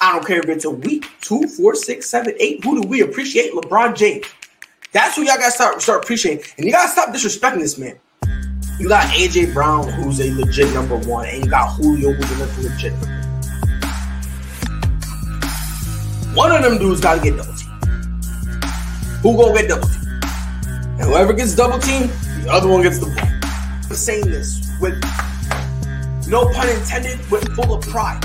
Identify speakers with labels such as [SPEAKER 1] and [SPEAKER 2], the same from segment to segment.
[SPEAKER 1] I don't care if it's a week, two, four, six, seven, eight. Who do we appreciate? LeBron James. That's who y'all gotta start start appreciating. And you gotta stop disrespecting this man. You got AJ Brown, who's a legit number one, and you got Julio, who's a legit number one. of them dudes gotta get double teamed. Who gonna get double teamed? And whoever gets double teamed, the other one gets the ball. I'm saying this with no pun intended, with full of pride.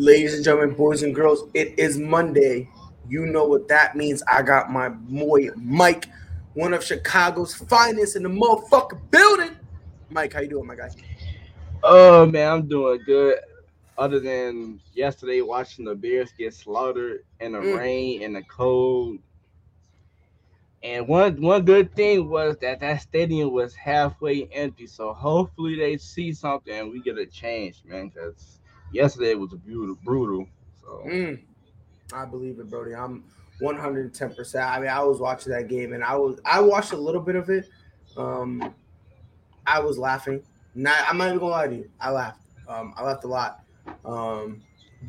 [SPEAKER 1] Ladies and gentlemen, boys and girls, it is Monday. You know what that means. I got my boy Mike, one of Chicago's finest in the motherfucking building. Mike, how you doing, my guy?
[SPEAKER 2] Oh man, I'm doing good. Other than yesterday watching the Bears get slaughtered in the mm. rain and the cold. And one one good thing was that that stadium was halfway empty. So hopefully they see something and we get a change, man. Because yesterday was brutal, brutal. So
[SPEAKER 1] mm, I believe it, Brody. I'm 110. percent I mean, I was watching that game and I was I watched a little bit of it. Um, I was laughing. Not, I'm not even gonna lie to you. I laughed. Um, I laughed a lot. Um,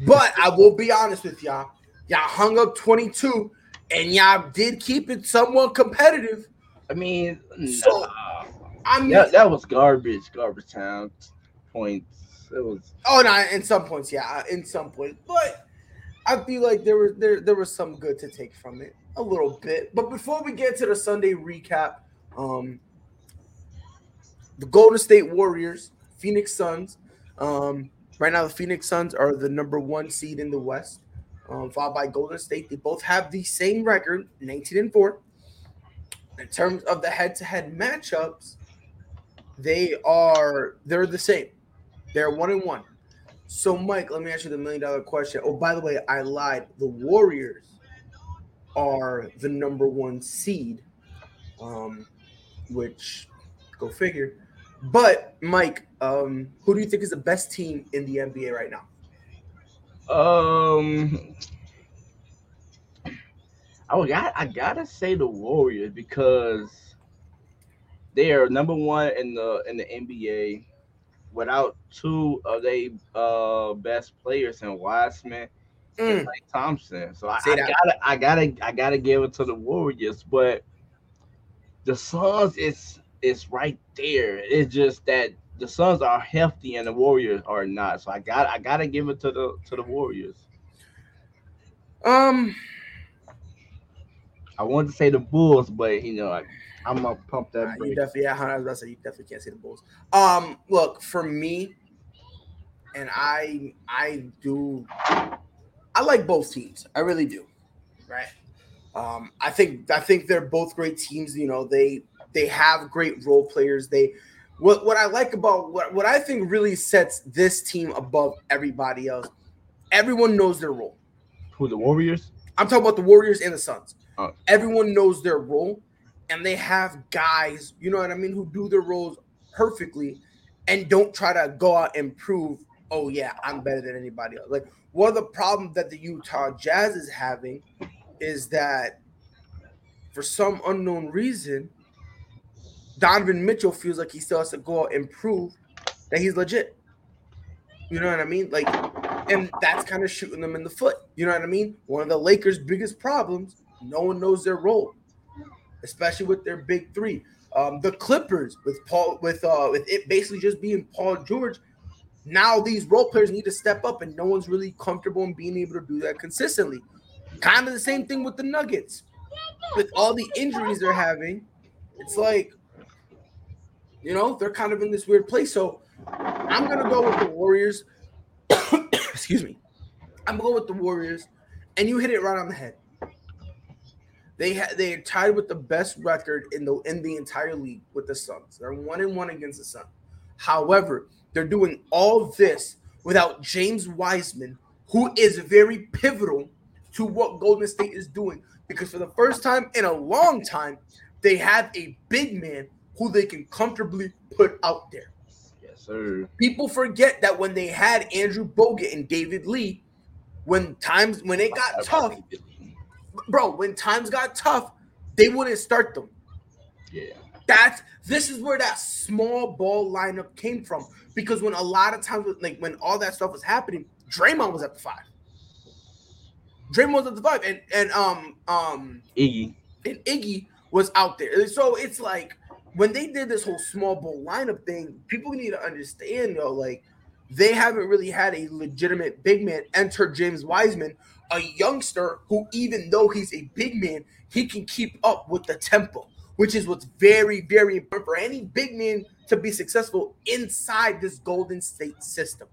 [SPEAKER 1] but I will be honest with y'all. Y'all hung up 22, and y'all did keep it somewhat competitive.
[SPEAKER 2] I mean, so nah. I mean that, that was garbage, garbage time points it was.
[SPEAKER 1] Oh no, in some points, yeah, in some points, but I feel like there was there there was some good to take from it, a little bit. But before we get to the Sunday recap, um, the Golden State Warriors, Phoenix Suns. Um, right now, the Phoenix Suns are the number one seed in the West, um, followed by Golden State. They both have the same record, 19 and 4. In terms of the head-to-head matchups, they are they're the same. They're one and one. So, Mike, let me ask you the million dollar question. Oh, by the way, I lied. The Warriors are the number one seed, um, which go figure. But Mike, um, who do you think is the best team in the NBA right now?
[SPEAKER 2] Um, oh, got I gotta say the Warriors because they are number one in the in the NBA without two of their uh, best players in Wiseman mm. and Thompson. So I, I, gotta, I gotta, I gotta give it to the Warriors, but the Suns is is right there. It's just that the Suns are healthy and the Warriors are not. So I got, I gotta give it to the to the Warriors.
[SPEAKER 1] Um,
[SPEAKER 2] I wanted to say the Bulls, but you know, like I'm gonna pump that.
[SPEAKER 1] Uh, you definitely, yeah, I was about to say you definitely can't see the Bulls. Um, look for me, and I, I do, I like both teams. I really do, right? Um, I think I think they're both great teams. You know, they they have great role players. They what what I like about what what I think really sets this team above everybody else. Everyone knows their role.
[SPEAKER 2] Who the Warriors?
[SPEAKER 1] I'm talking about the Warriors and the Suns. Oh. Everyone knows their role and they have guys, you know what I mean, who do their roles perfectly and don't try to go out and prove, oh yeah, I'm better than anybody else. Like one of the problems that the Utah Jazz is having is that for some unknown reason, Donovan Mitchell feels like he still has to go out and prove that he's legit. You know what I mean? Like, and that's kind of shooting them in the foot. You know what I mean? One of the Lakers' biggest problems, no one knows their role especially with their big three. Um, the Clippers with Paul with uh with it basically just being Paul George. Now these role players need to step up, and no one's really comfortable in being able to do that consistently. Kind of the same thing with the Nuggets. With all the injuries they're having, it's like you know they're kind of in this weird place. So I'm gonna go with the Warriors. Excuse me. I'm gonna go with the Warriors, and you hit it right on the head. They had they are tied with the best record in the in the entire league with the Suns. They're one and one against the Suns. However, they're doing all this without James Wiseman, who is very pivotal to what Golden State is doing. Because for the first time in a long time, they have a big man who they can comfortably put out there.
[SPEAKER 2] Yes, sir.
[SPEAKER 1] People forget that when they had Andrew Bogut and David Lee, when times when it got tough, bro, when times got tough, they wouldn't start them.
[SPEAKER 2] Yeah.
[SPEAKER 1] That's this is where that small ball lineup came from. Because when a lot of times, like when all that stuff was happening, Draymond was at the five. Draymond was at the five, and and um um
[SPEAKER 2] Iggy
[SPEAKER 1] and Iggy was out there. So it's like when they did this whole small ball lineup thing, people need to understand, though, like they haven't really had a legitimate big man enter James Wiseman, a youngster who, even though he's a big man, he can keep up with the tempo, which is what's very, very important for any big man to be successful inside this Golden State system.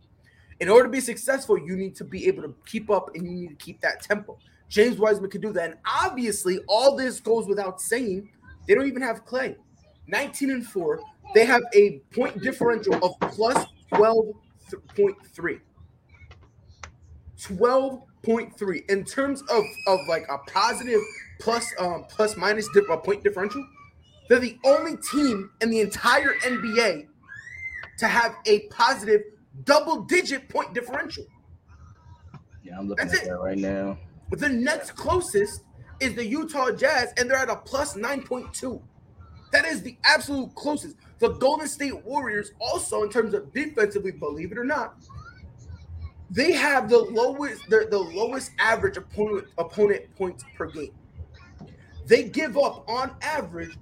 [SPEAKER 1] In order to be successful, you need to be able to keep up and you need to keep that tempo. James Wiseman can do that. And obviously, all this goes without saying. They don't even have Klay. 19 and 4. They have a point differential of plus 12.3. 12.3 in terms of, of like a positive plus um plus minus dip, a point differential. They're the only team in the entire NBA to have a positive double digit point differential.
[SPEAKER 2] Yeah, I'm looking That's at it. that right now.
[SPEAKER 1] The next closest is the Utah Jazz, and they're at a plus 9.2. That is the absolute closest. The Golden State Warriors, also in terms of defensively, believe it or not, they have the lowest, the, the lowest average opponent opponent points per game. They give up on average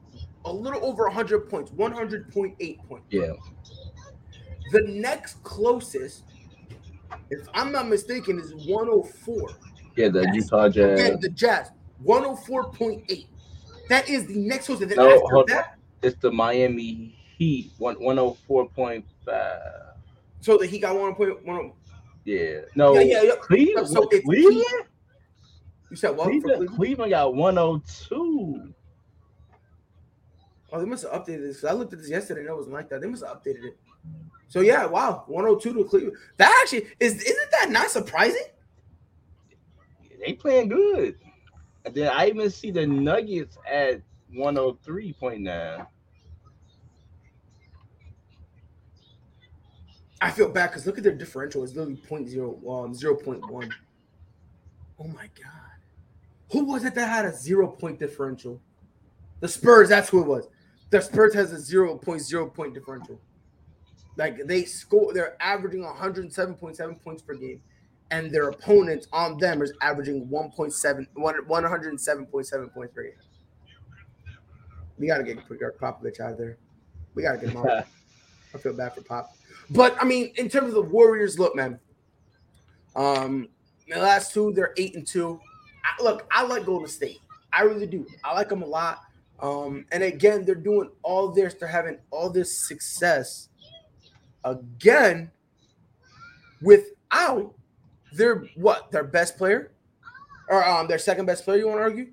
[SPEAKER 1] a little over 100 points, 100.8 points.
[SPEAKER 2] Yeah.
[SPEAKER 1] The next closest, if I'm not mistaken, is 104.
[SPEAKER 2] Yeah, the Utah Jazz. Yeah,
[SPEAKER 1] the Jazz, 104.8. That is the next closest. Then no,
[SPEAKER 2] hold that, on. it's the Miami Heat, one, 104.5.
[SPEAKER 1] So the Heat got 1.1.
[SPEAKER 2] Yeah. No.
[SPEAKER 1] Yeah, yeah, yeah.
[SPEAKER 2] Cleveland.
[SPEAKER 1] So
[SPEAKER 2] Cleveland?
[SPEAKER 1] You said what?
[SPEAKER 2] Cleveland, Cleveland? Got 102.
[SPEAKER 1] Oh, they must have updated this. I looked at this yesterday and it wasn't like that. They must have updated it. So yeah, wow, 102 to Cleveland. That actually is isn't that not surprising?
[SPEAKER 2] They playing good. Then I even see the Nuggets at 103.9.
[SPEAKER 1] I feel bad because look at their differential. It's literally 0. Um, 0.1. Oh my god. Who was it that had a zero point differential? The Spurs, that's who it was. The Spurs has a 0.0 point differential. Like they score, they're averaging 107.7 points per game, and their opponents on them is averaging 1.7, 107.7 points per game. We got to get Popovich out of there. We got to get him out. I feel bad for Pop. But I mean, in terms of the Warriors, look, man. Um, the last two, they're eight and two. I, look, I like Golden State. I really do. I like them a lot. Um, and again, they're doing all this. They're having all this success again without their what their best player or um their second best player. You want to argue?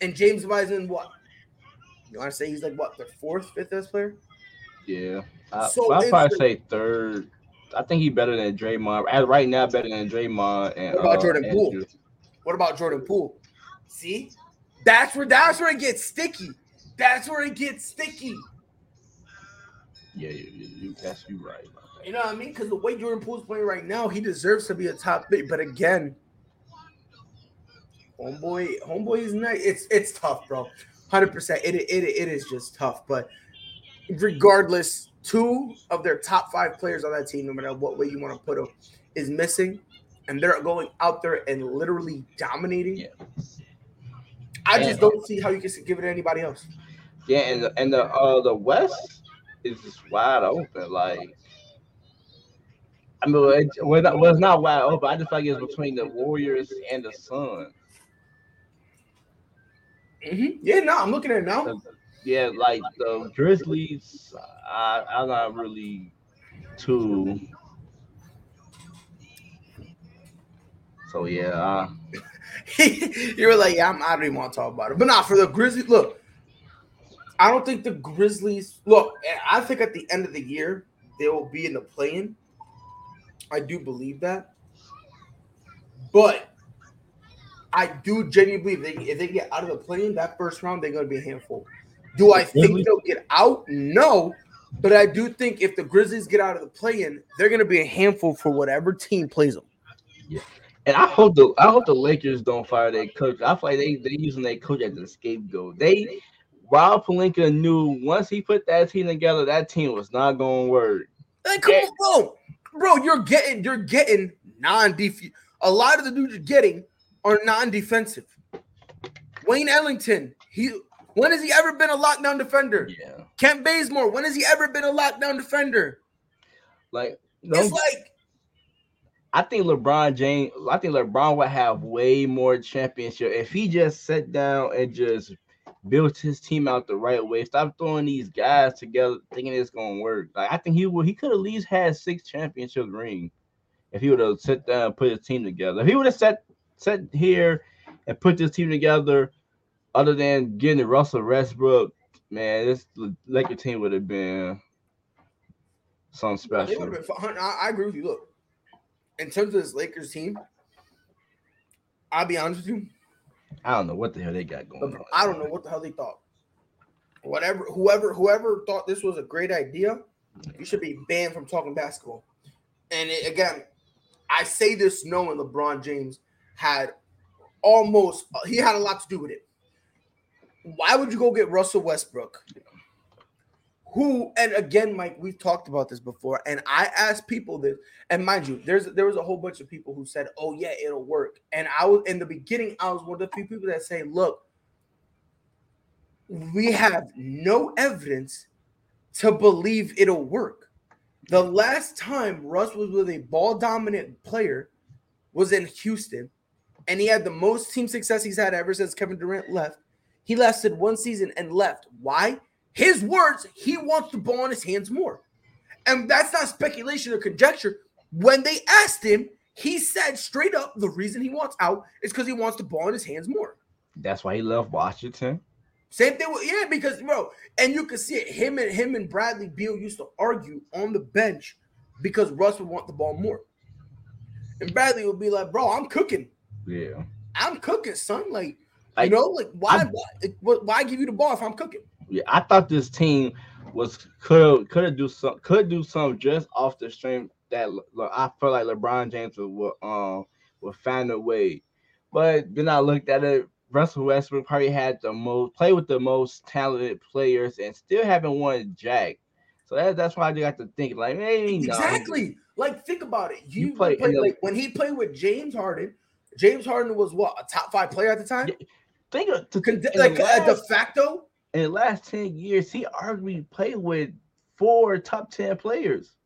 [SPEAKER 1] And James Wiseman, what you want to say? He's like what their fourth, fifth best player?
[SPEAKER 2] Yeah, I, so I'd probably say third. I think he's better than Draymond. As right now, better than Draymond. And
[SPEAKER 1] what about
[SPEAKER 2] uh,
[SPEAKER 1] Jordan Poole? What about Jordan Poole? See, that's where that's where it gets sticky. That's where it gets sticky.
[SPEAKER 2] Yeah, you, you, that's you right.
[SPEAKER 1] You know what I mean? Because the way Jordan Poole's playing right now, he deserves to be a top pick. But again, homeboy, homeboy is nice. It's it's tough, bro. Hundred percent. It, it it is just tough. But regardless, two of their top five players on that team, no matter what way you want to put them, is missing, and they're going out there and literally dominating.
[SPEAKER 2] Yeah.
[SPEAKER 1] I just don't see how you can give it to anybody else.
[SPEAKER 2] Yeah, and the, and the uh the West is just wide open. Like, I mean, it, well, not, well, it's not wide open. I just like it's between the Warriors and the Suns.
[SPEAKER 1] Mm-hmm. Yeah, no, I'm looking at it now.
[SPEAKER 2] Yeah, like the Grizzlies, I, I'm not really too. So yeah, uh,
[SPEAKER 1] you were like, yeah, I'm, I don't even want to talk about it. But not for the Grizzlies. Look, I don't think the Grizzlies. Look, I think at the end of the year they will be in the play-in. I do believe that, but I do genuinely believe they, if they get out of the play-in that first round, they're going to be a handful. Do I think they'll get out? No, but I do think if the Grizzlies get out of the play-in, they're going to be a handful for whatever team plays them.
[SPEAKER 2] Yeah. And I hope the I hope the Lakers don't fire their coach. I feel like they they using their coach as a scapegoat. They Rob Pelinka knew once he put that team together, that team was not going to work.
[SPEAKER 1] Hey, come on, bro. bro, you're getting you're getting non-def. A lot of the dudes you're getting are non-defensive. Wayne Ellington, he when has he ever been a lockdown defender?
[SPEAKER 2] Yeah.
[SPEAKER 1] Kent Bazemore, when has he ever been a lockdown defender?
[SPEAKER 2] Like
[SPEAKER 1] no, it's like
[SPEAKER 2] I think LeBron James, I think LeBron would have way more championship if he just sat down and just built his team out the right way. Stop throwing these guys together thinking it's gonna work. Like I think he would he could at least had six championship rings if he would have sat down and put his team together. If he would have sat sat here and put this team together, other than getting Russell Westbrook, man, this Laker team would have been something special.
[SPEAKER 1] Been, I, I agree with you. Look, in terms of this Lakers team, I'll be honest with you.
[SPEAKER 2] I don't know what the hell they got going on.
[SPEAKER 1] I don't know what the hell they thought. Whatever, whoever, whoever thought this was a great idea, you should be banned from talking basketball. And it, again, I say this knowing LeBron James had almost he had a lot to do with it. Why would you go get Russell Westbrook? who and again mike we've talked about this before and i asked people this and mind you there's there was a whole bunch of people who said oh yeah it'll work. And i was in the beginning i was one of the few people that say look we have no evidence to believe it'll work. The last time russ was with a ball dominant player was in houston and he had the most team success he's had ever since kevin durant left he lasted one season and left why his words, he wants the ball in his hands more. And that's not speculation or conjecture. When they asked him, he said straight up the reason he wants out is because he wants the ball in his hands more.
[SPEAKER 2] That's why he left Washington.
[SPEAKER 1] Same thing with yeah, because bro, and you can see it. Him and him and Bradley Beal used to argue on the bench because Russ would want the ball more. And Bradley would be like, bro, I'm cooking.
[SPEAKER 2] Yeah.
[SPEAKER 1] I'm cooking, son. Like, you know, like why, why why give you the ball if I'm cooking?
[SPEAKER 2] yeah, I thought this team was could could do some could do something just off the stream that I feel like LeBron James would um would find a way. But then I looked at it. Russell Westbrook probably had the most play with the most talented players and still haven't won jack. So that, that's why I got to think like maybe
[SPEAKER 1] exactly. Like think about it. You, you play, play like when he played with James Harden. James Harden was what a top five player at the time.
[SPEAKER 2] Think of to,
[SPEAKER 1] like last, de facto
[SPEAKER 2] in the last 10 years, he arguably played with four top 10 players.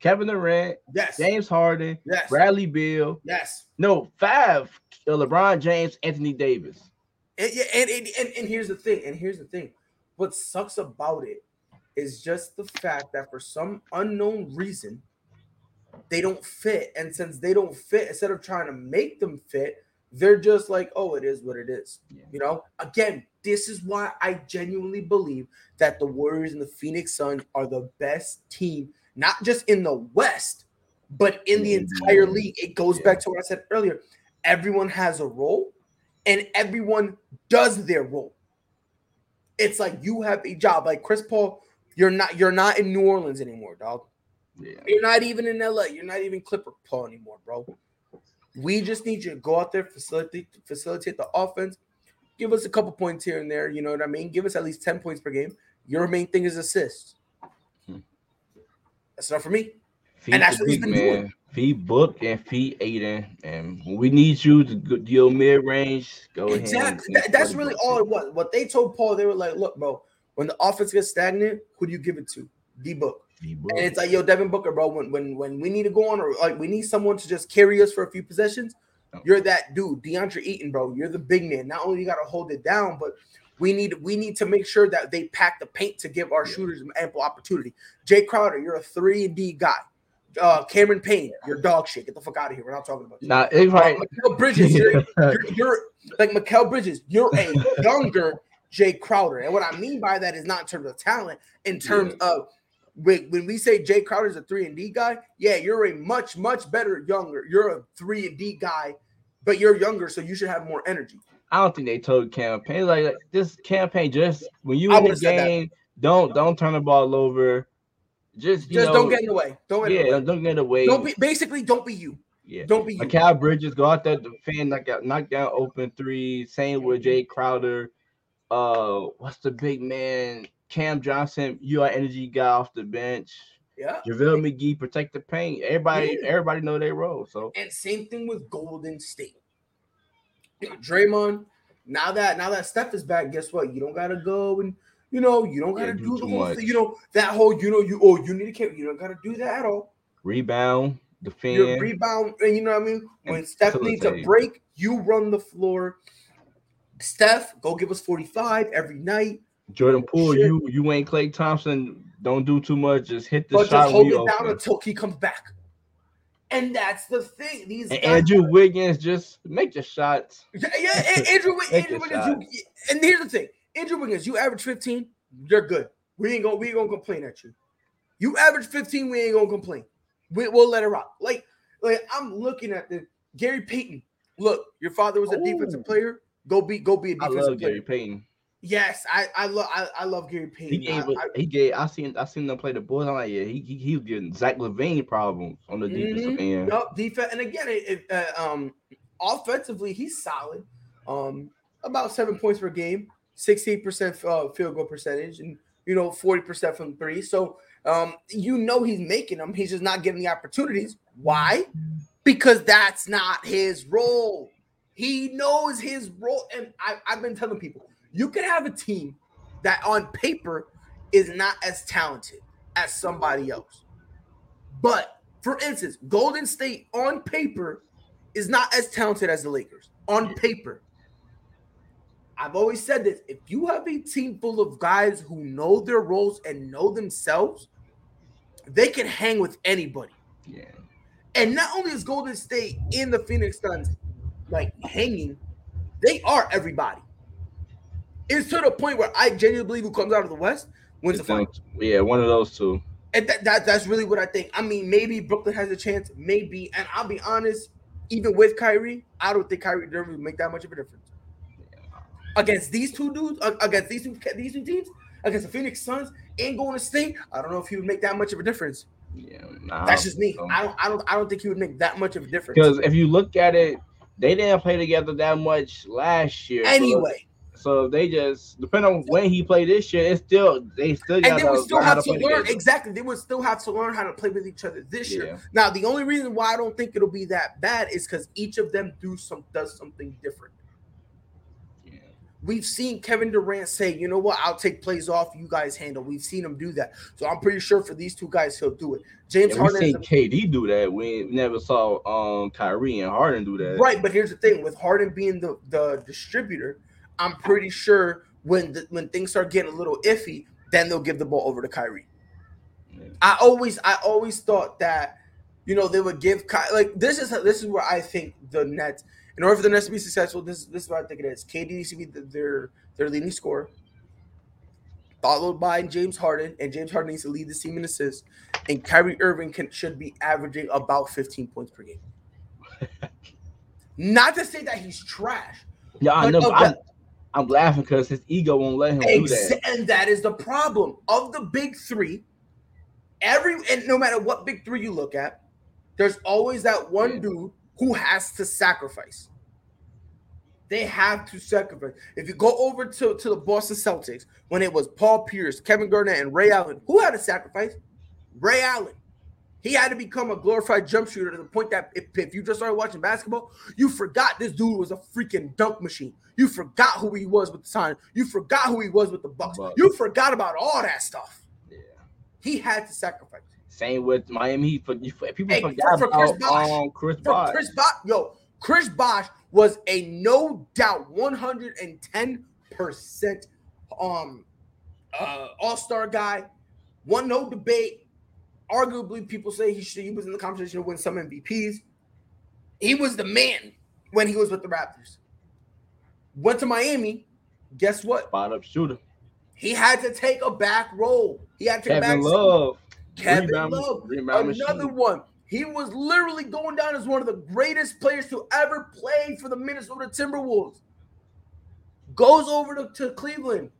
[SPEAKER 2] Kevin Durant,
[SPEAKER 1] yes.
[SPEAKER 2] James Harden,
[SPEAKER 1] yes.
[SPEAKER 2] Bradley Beal,
[SPEAKER 1] yes.
[SPEAKER 2] No, five. Uh, LeBron James, Anthony Davis.
[SPEAKER 1] And, and, and, and here's the thing. And here's the thing. What sucks about it is just the fact that for some unknown reason, they don't fit. And since they don't fit, instead of trying to make them fit, they're just like, oh, it is what it is. Yeah. You know, again, this is why I genuinely believe that the Warriors and the Phoenix Suns are the best team, not just in the West, but in the entire league. It goes yeah. back to what I said earlier. Everyone has a role and everyone does their role. It's like you have a job. Like Chris Paul, you're not you're not in New Orleans anymore, dog. Yeah. You're not even in LA. You're not even Clipper Paul anymore, bro. We just need you to go out there, facilitate facilitate the offense. Give us a couple points here and there. You know what I mean? Give us at least 10 points per game. Your main thing is assists. Hmm. That's enough for me.
[SPEAKER 2] Feed and that's what he's been man. doing. Feed Book and feed Ayton. And we need you to do your mid range, go
[SPEAKER 1] exactly. That, that's really all it was. What they told Paul, they were like, look, bro, when the offense gets stagnant, who do you give it to? D Book. And it's like, yo, Devin Booker, bro. When when when we need to go on, or like we need someone to just carry us for a few possessions, oh. you're that dude, Deandre Ayton, bro. You're the big man. Not only you got to hold it down, but we need we need to make sure that they pack the paint to give our yeah. shooters ample opportunity. Jae Crowder, you're a three and D guy. Uh, Cameron Payne, you're dog shit. Get the fuck out of here. We're not talking about
[SPEAKER 2] you. Nah, it's right.
[SPEAKER 1] Uh, Mikal Bridges, you're, you're, you're like Mikal Bridges. You're a younger Jae Crowder, and what I mean by that is not in terms of talent, in terms yeah. of when we say Jae Crowder is a three and D guy, yeah, you're a much much better younger. You're a three and D guy, but you're younger, so you should have more energy.
[SPEAKER 2] I don't think they told Cam Payne like, like this Cam Payne just when you in the game, don't don't turn the ball over. Just
[SPEAKER 1] just
[SPEAKER 2] know,
[SPEAKER 1] don't get in the way. Don't
[SPEAKER 2] get
[SPEAKER 1] yeah,
[SPEAKER 2] don't get in the way.
[SPEAKER 1] Don't be basically don't be you.
[SPEAKER 2] Yeah,
[SPEAKER 1] don't be you.
[SPEAKER 2] Mikal Bridges go out there defend, knock out, knock down open three. Same with Jae Crowder. Uh, what's the big man? Cam Johnson, you are energy guy off the bench.
[SPEAKER 1] Yeah.
[SPEAKER 2] JaVale McGee protect the paint. Everybody, yeah. everybody know their role. So
[SPEAKER 1] and same thing with Golden State. Draymond, now that now that Steph is back, guess what? You don't gotta go and you know you don't gotta yeah, do, do the whole thing. You know that whole you know you oh you need to carry. You don't gotta do that at all.
[SPEAKER 2] Rebound, defend,
[SPEAKER 1] Your rebound, and you know what I mean. When Steph needs a break, you run the floor. Steph, go give us forty five every night.
[SPEAKER 2] Jordan Poole, Shit. you you ain't Klay Thompson. Don't do too much. Just hit the but shot.
[SPEAKER 1] Just hold it down until he comes back. And that's the thing. These
[SPEAKER 2] and Andrew Wiggins just make the shots.
[SPEAKER 1] Yeah, yeah Andrew, Andrew Wiggins. You, and here's the thing: Andrew Wiggins, you average 15, you're good. We ain't gonna we ain't gonna complain at you. You average 15, we ain't gonna complain. We, will let it rock. Like, like I'm looking at the Gary Payton. Look, your father was a Ooh. defensive player. Go be go be a defensive I love
[SPEAKER 2] player. Gary Payton.
[SPEAKER 1] Yes, I I love I, I love Gary Payton.
[SPEAKER 2] He gave I,
[SPEAKER 1] I,
[SPEAKER 2] he gave I seen I seen them play the Bulls. I'm like, yeah, he he, he was getting Zach LaVine problems on the mm-hmm. defensive end.
[SPEAKER 1] Nope, defense, and again, it, it, uh, um, offensively, he's solid. Um, about seven points per game, sixty percent uh, field goal percentage, and you know forty percent from three. So um, you know he's making them. He's just not getting the opportunities. Why? Because that's not his role. He knows his role, and I, I've been telling people you can have a team that on paper is not as talented as somebody else. But for instance, Golden State on paper is not as talented as the Lakers on paper. I've always said this if you have a team full of guys who know their roles and know themselves, they can hang with anybody.
[SPEAKER 2] Yeah.
[SPEAKER 1] And not only is Golden State in the Phoenix Suns like hanging, they are everybody. It's to the point where I genuinely believe who comes out of the West wins it's the final.
[SPEAKER 2] Yeah, one of those two.
[SPEAKER 1] And that, that that's really what I think. I mean, maybe Brooklyn has a chance, maybe. And I'll be honest, even with Kyrie, I don't think Kyrie Irving will make that much of a difference. Against these two dudes, against these two these two teams, against the Phoenix Suns and Golden State, I don't know if he would make that much of a difference.
[SPEAKER 2] Yeah, nah,
[SPEAKER 1] that's just me. I don't, I don't, I don't think he would make that much of a difference.
[SPEAKER 2] Because if you look at it, they didn't play together that much last year.
[SPEAKER 1] Anyway,
[SPEAKER 2] so they just depending on when he played this year, it's still they still
[SPEAKER 1] and they would still have to, to learn exactly. They would still have to learn how to play with each other this yeah. year. Now, the only reason why I don't think it'll be that bad is because each of them do some does something different. Yeah. We've seen Kevin Durant say, "You know what? I'll take plays off. You guys handle." We've seen him do that, so I'm pretty sure for these two guys, he'll do it. James yeah, Harden.
[SPEAKER 2] Seen KD do that. We never saw um Kyrie and Harden do that.
[SPEAKER 1] Right, but here's the thing: with Harden being the the distributor, I'm pretty sure when the, when things start getting a little iffy, then they'll give the ball over to Kyrie. Yeah. I always I always thought that you know they would give Ky- like this is this is where I think the Nets in order for the Nets to be successful this this is what I think it is. KD needs to be the, their their leading scorer, followed by James Harden, and James Harden needs to lead the team in assists, and Kyrie Irving can should be averaging about 15 points per game. Not to say that he's trash.
[SPEAKER 2] Yeah, I know. I'm laughing because his ego won't let him do that.
[SPEAKER 1] And that is the problem of the big three. Every and no matter what big three you look at, there's always that one yeah. dude who has to sacrifice. They have to sacrifice. If you go over to, to the Boston Celtics, when it was Paul Pierce, Kevin Garnett, and Ray Allen, who had to sacrifice? Ray Allen. He had to become a glorified jump shooter to the point that if, if you just started watching basketball, you forgot this dude was a freaking dunk machine. You forgot who he was with the time. You forgot who he was with the Bucks. Bucks. You forgot about all that stuff.
[SPEAKER 2] Yeah.
[SPEAKER 1] He had to sacrifice.
[SPEAKER 2] Same with Miami Heat. People hey, forgot for, for about Chris Bosh. Um, Chris Bosh.
[SPEAKER 1] Chris Bosh. Yo, Chris Bosh was a no doubt 110% um uh all-star guy. One no debate arguably people say he should he was in the conversation to win some MVPs. He was the man when he was with the Raptors. Went to Miami. Guess what?
[SPEAKER 2] Spot up shooter.
[SPEAKER 1] He had to take a back role. He had to
[SPEAKER 2] Kevin back Love.
[SPEAKER 1] Kevin rebound, Love. Rebound Another machine. one. He was literally going down as one of the greatest players to ever play for the Minnesota Timberwolves. Goes over to, to Cleveland.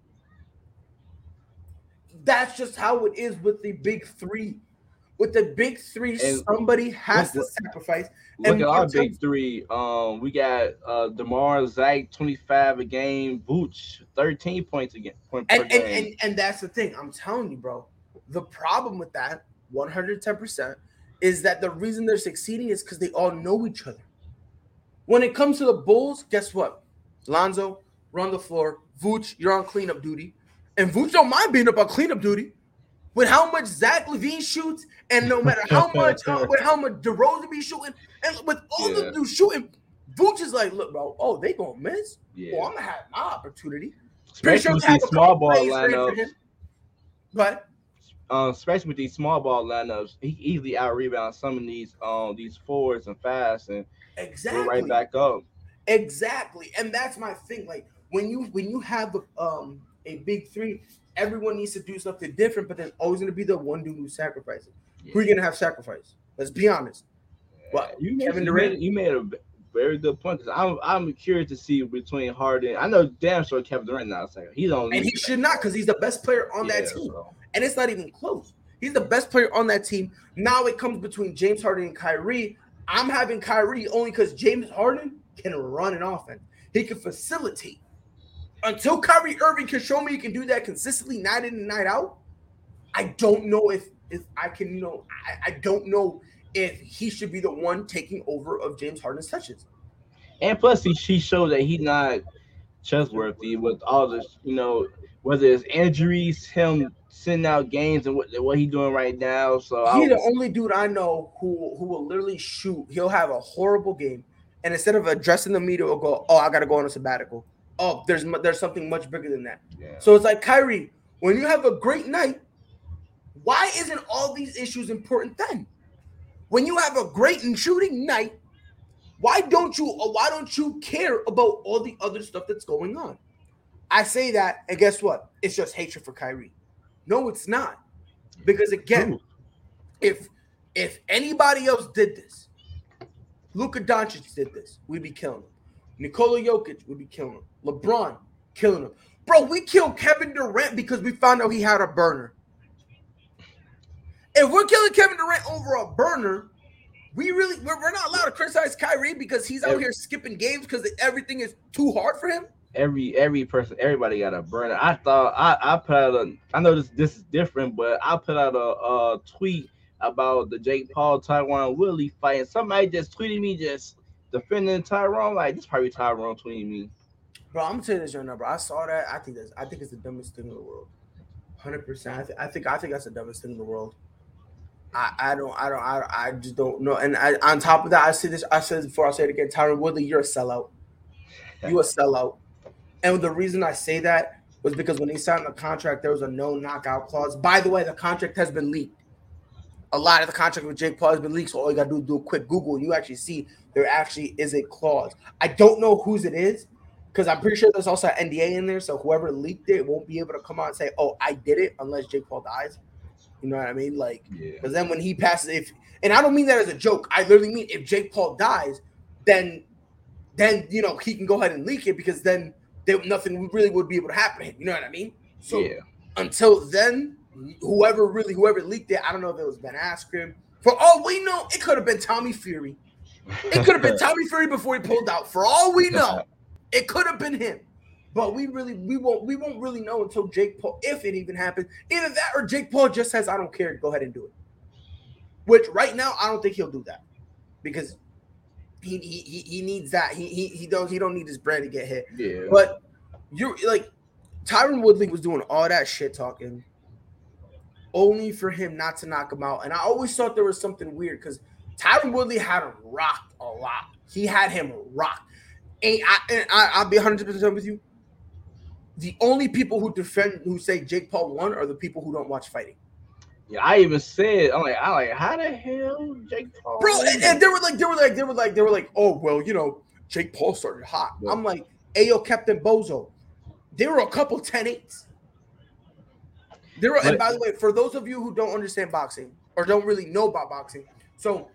[SPEAKER 1] That's just how it is with the big three with the big three, and somebody has to sacrifice.
[SPEAKER 2] Look and at our big three. Um, we got uh Demar Zach 25 a game, Vooch 13 points again. Point
[SPEAKER 1] and, and, and, and that's the thing. I'm telling you, bro. The problem with that 110%, is that the reason they're succeeding is because they all know each other. When it comes to the Bulls, guess what? Lonzo, run the floor. Vooch, you're on cleanup duty. And Vooch don't mind being up on cleanup duty. With how much Zach LaVine shoots, and no matter how much, uh, with how much DeRozan be shooting, and with all yeah. the dudes shooting, Vooch is like, look, bro, oh, they gonna miss. Yeah. Oh, I'm gonna have my opportunity.
[SPEAKER 2] Especially with these small ball lineups.
[SPEAKER 1] But
[SPEAKER 2] uh, especially with these small ball lineups, he easily out rebounds some of these um these forwards and fast and
[SPEAKER 1] exactly
[SPEAKER 2] right back up.
[SPEAKER 1] Exactly, and that's my thing. Like when you when you have um a big three, everyone needs to do something different, but there's always going to be the one dude who sacrifices. Yeah. Who are you going to have sacrifice? Let's be honest.
[SPEAKER 2] Well, you Kevin made, Durant, you made, you made a very good point because I'm I'm curious to see between Harden. I know damn sure Kevin Durant not second. He's on,
[SPEAKER 1] and he should not because he's the best player on yeah, that team, bro. and it's not even close. He's the best player on that team. Now it comes between James Harden and Kyrie. I'm having Kyrie only because James Harden can run an offense. He can facilitate. Until Kyrie Irving can show me he can do that consistently, night in and night out, I don't know if if I can, you know, I, I don't know if he should be the one taking over of James Harden's touches.
[SPEAKER 2] And plus, he she showed that he's not trustworthy with all this, you know, whether it's injuries, him sending out games, and what what he doing right now. So
[SPEAKER 1] he's the only dude I know who who will literally shoot. He'll have a horrible game, and instead of addressing the media, will go, "Oh, I got to go on a sabbatical." Oh, there's there's something much bigger than that. Yeah. So it's like Kyrie, when you have a great night, why isn't all these issues important then? When you have a great and shooting night, why don't you why don't you care about all the other stuff that's going on? I say that, and guess what? It's just hatred for Kyrie. No, it's not. Because again, Ooh. if if anybody else did this, Luka Doncic did this, we'd be killing him. Nikola Jokic would be killing him. LeBron killing him. Bro, we killed Kevin Durant because we found out he had a burner. If we're killing Kevin Durant over a burner, we really we're, we're not allowed to criticize Kyrie because he's out every, here skipping games because everything is too hard for him.
[SPEAKER 2] Every every person, everybody got a burner. I thought I I put out a. I know this this is different, but I put out a, a tweet about the Jake Paul Tyron Woodley fight, and somebody just tweeted me just defending Tyrone. Like this probably Tyrone tweeting me.
[SPEAKER 1] Bro, I'm gonna tell you this right now, bro. I saw that. I think that's I think it's the dumbest thing in the world. Hundred percent. I, th- I think I think that's the dumbest thing in the world. I, I don't I don't I, I just don't know. And I, on top of that, I see this. I said before. I say it again. Tyron Woodley, you're a sellout. You a sellout. And the reason I say that was because when he signed the contract, there was a no knockout clause. By the way, the contract has been leaked. A lot of the contract with Jake Paul has been leaked. So all you gotta do is do a quick Google, and you actually see there actually is a clause. I don't know whose it is because I'm pretty sure there's also an NDA in there. So whoever leaked it won't be able to come out and say, "Oh, I did it," unless Jake Paul dies. You know what I mean? Like, because yeah. then when he passes, if and I don't mean that as a joke, I literally mean if Jake Paul dies, then then you know he can go ahead and leak it because then there, nothing really would be able to happen to him. You know what I mean? So yeah. until then, whoever really whoever leaked it, I don't know if it was Ben Askren. For all we know, it could have been Tommy Fury. It could have been Tommy Fury before he pulled out. For all we know, it could have been him. But we really we won't we won't really know until Jake Paul if it even happens. Either that or Jake Paul just says I don't care. Go ahead and do it. Which right now I don't think he'll do that because he he, he needs that. He, he he don't he don't need his brand to get hit.
[SPEAKER 2] Yeah.
[SPEAKER 1] But you're like Tyron Woodley was doing all that shit talking only for him not to knock him out. And I always thought there was something weird because Tyron Woodley had him rocked a lot. He had him rocked. And I, and I I'll be 100 percent with you the only people who defend who say Jake Paul won are the people who don't watch fighting.
[SPEAKER 2] Yeah, I even said I'm like, I like how the hell Jake Paul,
[SPEAKER 1] bro, and, and, they were like, they were like, they were like, they were like, oh well, you know, Jake Paul started hot. Yeah. I'm like, Ayo, Captain Bozo, there were a couple 10-8s. There were, but, and by the way, for those of you who don't understand boxing or don't really know about boxing, so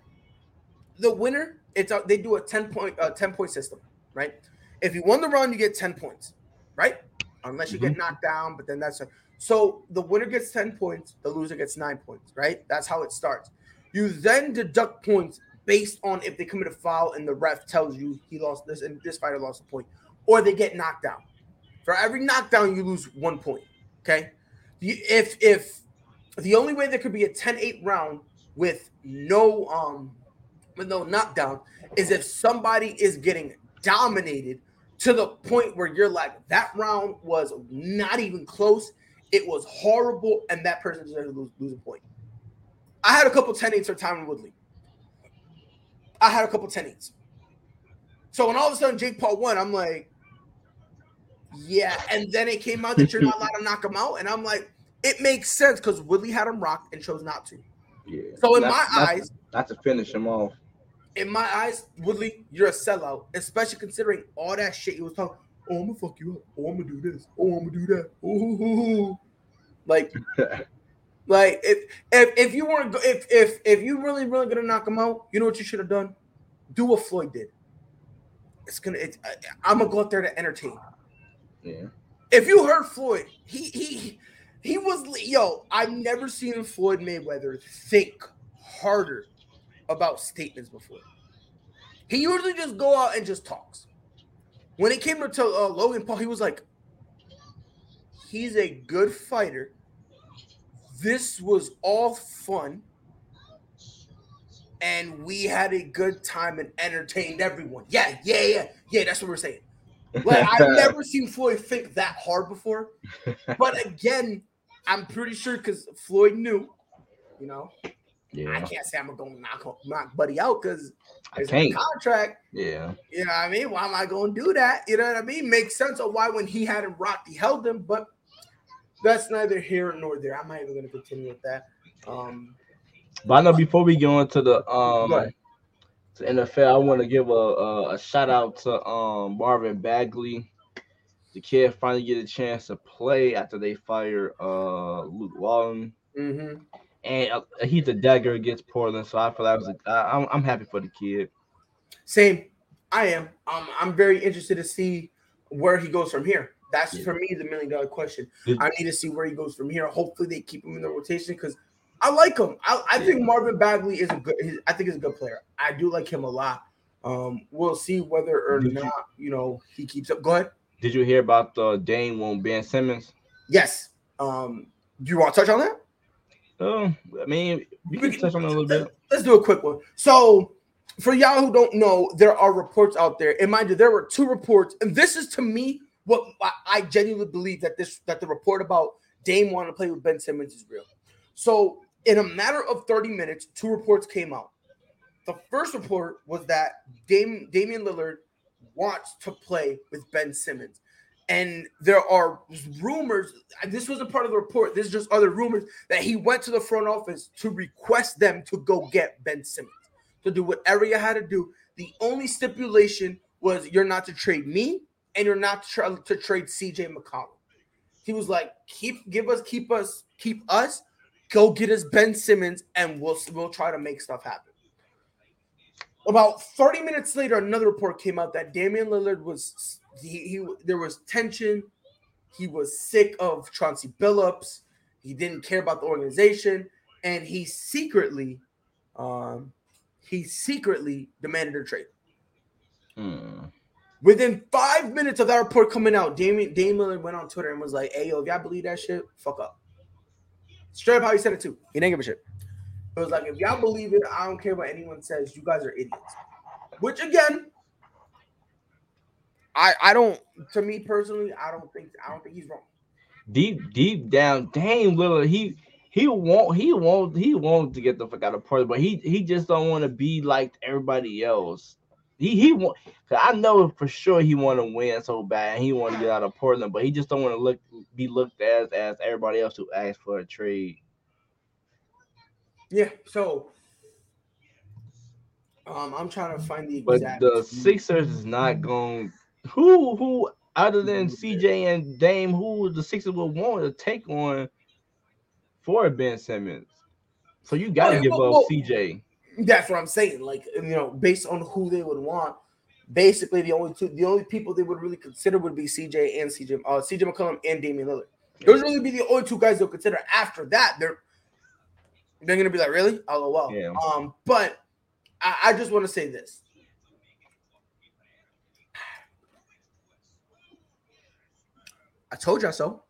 [SPEAKER 1] the winner, it's a, they do a 10 point uh, 10 point system, right? If you won the round, you get 10 points, right? Unless you mm-hmm. get knocked down. But then that's a, so the winner gets 10 points, the loser gets nine points, right? That's how it starts. You then deduct points based on if they commit a foul and the ref tells you he lost this and this fighter lost a point, or they get knocked down. For every knockdown, you lose one point. Okay. If if the only way there could be a 10-8 round with no um with no knockdown is if somebody is getting dominated to the point where you're like that round was not even close. It was horrible, and that person deserves to lose, lose a point. I had a couple 10-8s for Tyron Woodley. I had a couple 10-8s. So when all of a sudden Jake Paul won, I'm like, yeah. And then it came out that you're not allowed to knock him out. And I'm like, it makes sense because Woodley had him rocked and chose not to.
[SPEAKER 2] Yeah.
[SPEAKER 1] So in
[SPEAKER 2] Not-
[SPEAKER 1] my
[SPEAKER 2] not-
[SPEAKER 1] eyes,
[SPEAKER 2] not to finish him off.
[SPEAKER 1] In my eyes, Woodley, you're a sellout, especially considering all that shit he was talking. Oh, I'm gonna fuck you up. Oh, I'm gonna do this. Oh, I'm gonna do that. Oh, like, like if if if you weren't if if if you really really gonna knock him out, you know what you should have done? Do what Floyd did. It's gonna. It's, I, I'm gonna go out there to entertain.
[SPEAKER 2] Yeah.
[SPEAKER 1] If you heard Floyd, he he he was yo. I've never seen Floyd Mayweather think harder about statements before. He usually just go out and just talks. When it came to uh, Logan Paul, he was like, "He's a good fighter. This was all fun, and we had a good time and entertained everyone. Yeah, yeah, yeah, yeah. That's what we're saying." Like I've never seen Floyd think that hard before. But again, I'm pretty sure because Floyd knew, you know, I can't say I'm gonna knock knock Buddy out because it's a contract.
[SPEAKER 2] Yeah.
[SPEAKER 1] You know what I mean? Why am I gonna do that? You know what I mean? Makes sense of why when he had him rocked, he held him, but that's neither here nor there. I'm not even gonna continue with that. Um,
[SPEAKER 2] But I know before we go into the um to NFL, I want to give a, a a shout out to um Marvin Bagley. The kid finally get a chance to play after they fired uh Luke Walton,
[SPEAKER 1] mhm.
[SPEAKER 2] And uh, he's a dagger against Portland. So I feel that was a, I, I'm I'm happy for the kid.
[SPEAKER 1] Same. I am. Um, I'm very interested to see where he goes from here. That's
[SPEAKER 2] Yeah.
[SPEAKER 1] for me the million dollar question.
[SPEAKER 2] Did-
[SPEAKER 1] I need to see where he goes from here. Hopefully they keep him in the rotation because I like him. I, I think Marvin Bagley is a good. I think he's a good player. I do like him a lot. Um, we'll see whether or
[SPEAKER 2] Did
[SPEAKER 1] not you know he keeps up. Go ahead.
[SPEAKER 2] Did you hear about the Dame won Ben Simmons?
[SPEAKER 1] Yes. Um, do you want to touch on that?
[SPEAKER 2] Oh, I mean, we can touch on it a little bit.
[SPEAKER 1] Let's do a quick one. So, for y'all who don't know, there are reports out there, and mind you, there were two reports, and this is to me what I, I genuinely believe that this that the report about Dame wanting to play with Ben Simmons is real. So, in a matter of 30 minutes, two reports came out. The first report was that Dame, Damian Lillard wants to play with Ben Simmons. And there are rumors, this wasn't part of the report, this is just other rumors that he went to the front office to request them to go get Ben Simmons to do whatever you had to do. The only stipulation was you're not to trade me and you're not to, to trade CJ McCollum. He was like, keep give us, keep us, keep us, go get us Ben Simmons, and we'll we'll try to make stuff happen. About 30 minutes later, another report came out that Damian Lillard was he, he there was tension. He was sick of Chauncey Billups. He didn't care about the organization, and he secretly, um, he secretly demanded a trade.
[SPEAKER 2] Hmm.
[SPEAKER 1] Within five minutes of that report coming out, Damian Lillard went on Twitter and was like, "Hey, yo, if y'all believe that shit, fuck up." Straight up how he said it too. He didn't give a shit. It was like, if y'all believe it, I don't care what anyone says. You guys are idiots. Which again, I I don't. To me personally, I don't think I don't think he's wrong.
[SPEAKER 2] deep deep down, Dame Lillard, he he won't he won't he won't to get the fuck out of Portland, but he he just don't want to be like everybody else. He he want I know for sure he want to win so bad. and He want to get out of Portland, but he just don't want to look be looked at as everybody else who asked for a trade.
[SPEAKER 1] Yeah. So, um, I'm trying to find the
[SPEAKER 2] But
[SPEAKER 1] exact.
[SPEAKER 2] the Sixers is not going. Who who other than CJ and Dame, who the Sixers would want to take on for Ben Simmons? So you got to
[SPEAKER 1] Well,
[SPEAKER 2] give
[SPEAKER 1] well,
[SPEAKER 2] up
[SPEAKER 1] well,
[SPEAKER 2] CJ.
[SPEAKER 1] That's what I'm saying. Like you know, based on who they would want, basically the only two, the only people they would really consider would be CJ and CJ, uh, CJ McCollum and Damian Lillard. Those really be the only two guys they'll consider. After that, they're they're gonna be like, really? Oh well.
[SPEAKER 2] Yeah.
[SPEAKER 1] Um, but I, I just want to say this. I told y'all so.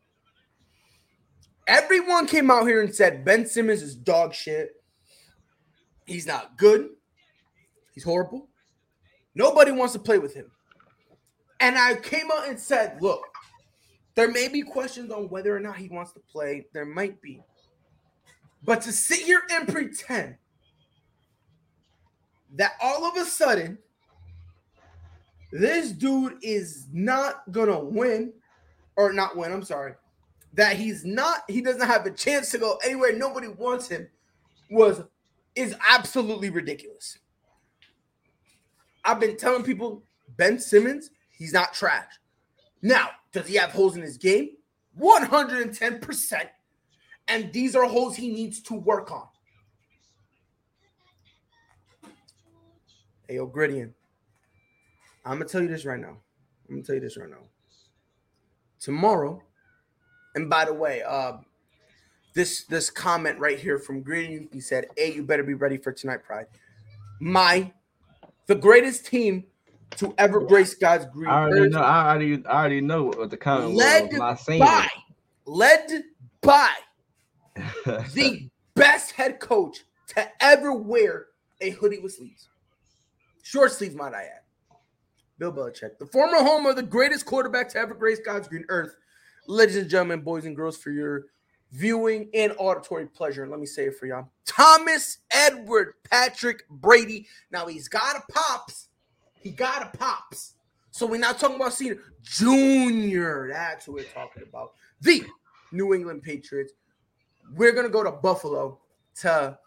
[SPEAKER 1] Everyone came out here and said Ben Simmons is dog shit. He's not good. He's horrible. Nobody wants to play with him. And I came out and said, look, there may be questions on whether or not he wants to play. There might be. But to sit here and pretend that all of a sudden this dude is not gonna win or not win, I'm sorry, that he's not, he doesn't have a chance to go anywhere. Nobody wants him was is absolutely ridiculous. I've been telling people Ben Simmons, he's not trash. Now, does he have holes in his game? 110%. And these are holes he needs to work on. Hey, yo. I'm gonna tell you this right now. I'm gonna tell you this right now. Tomorrow, and by the way, uh, this this comment right here from Green he said, "Hey, you better be ready for tonight, Pride." My the greatest team to ever grace God's green.
[SPEAKER 2] I already know. I already, I already know what the comment led was.
[SPEAKER 1] By, led by the best head coach to ever wear a hoodie with sleeves, short sleeves, might I add. Bill Belichick, the former home of the greatest quarterback to ever grace God's green earth. Ladies and gentlemen, boys and girls, for your viewing and auditory pleasure. Let me say it for y'all. Thomas Edward Patrick Brady. Now he's got a pops. He got a pops. So we're not talking about senior. Junior. That's who we're talking about. The New England Patriots. We're gonna go to Buffalo to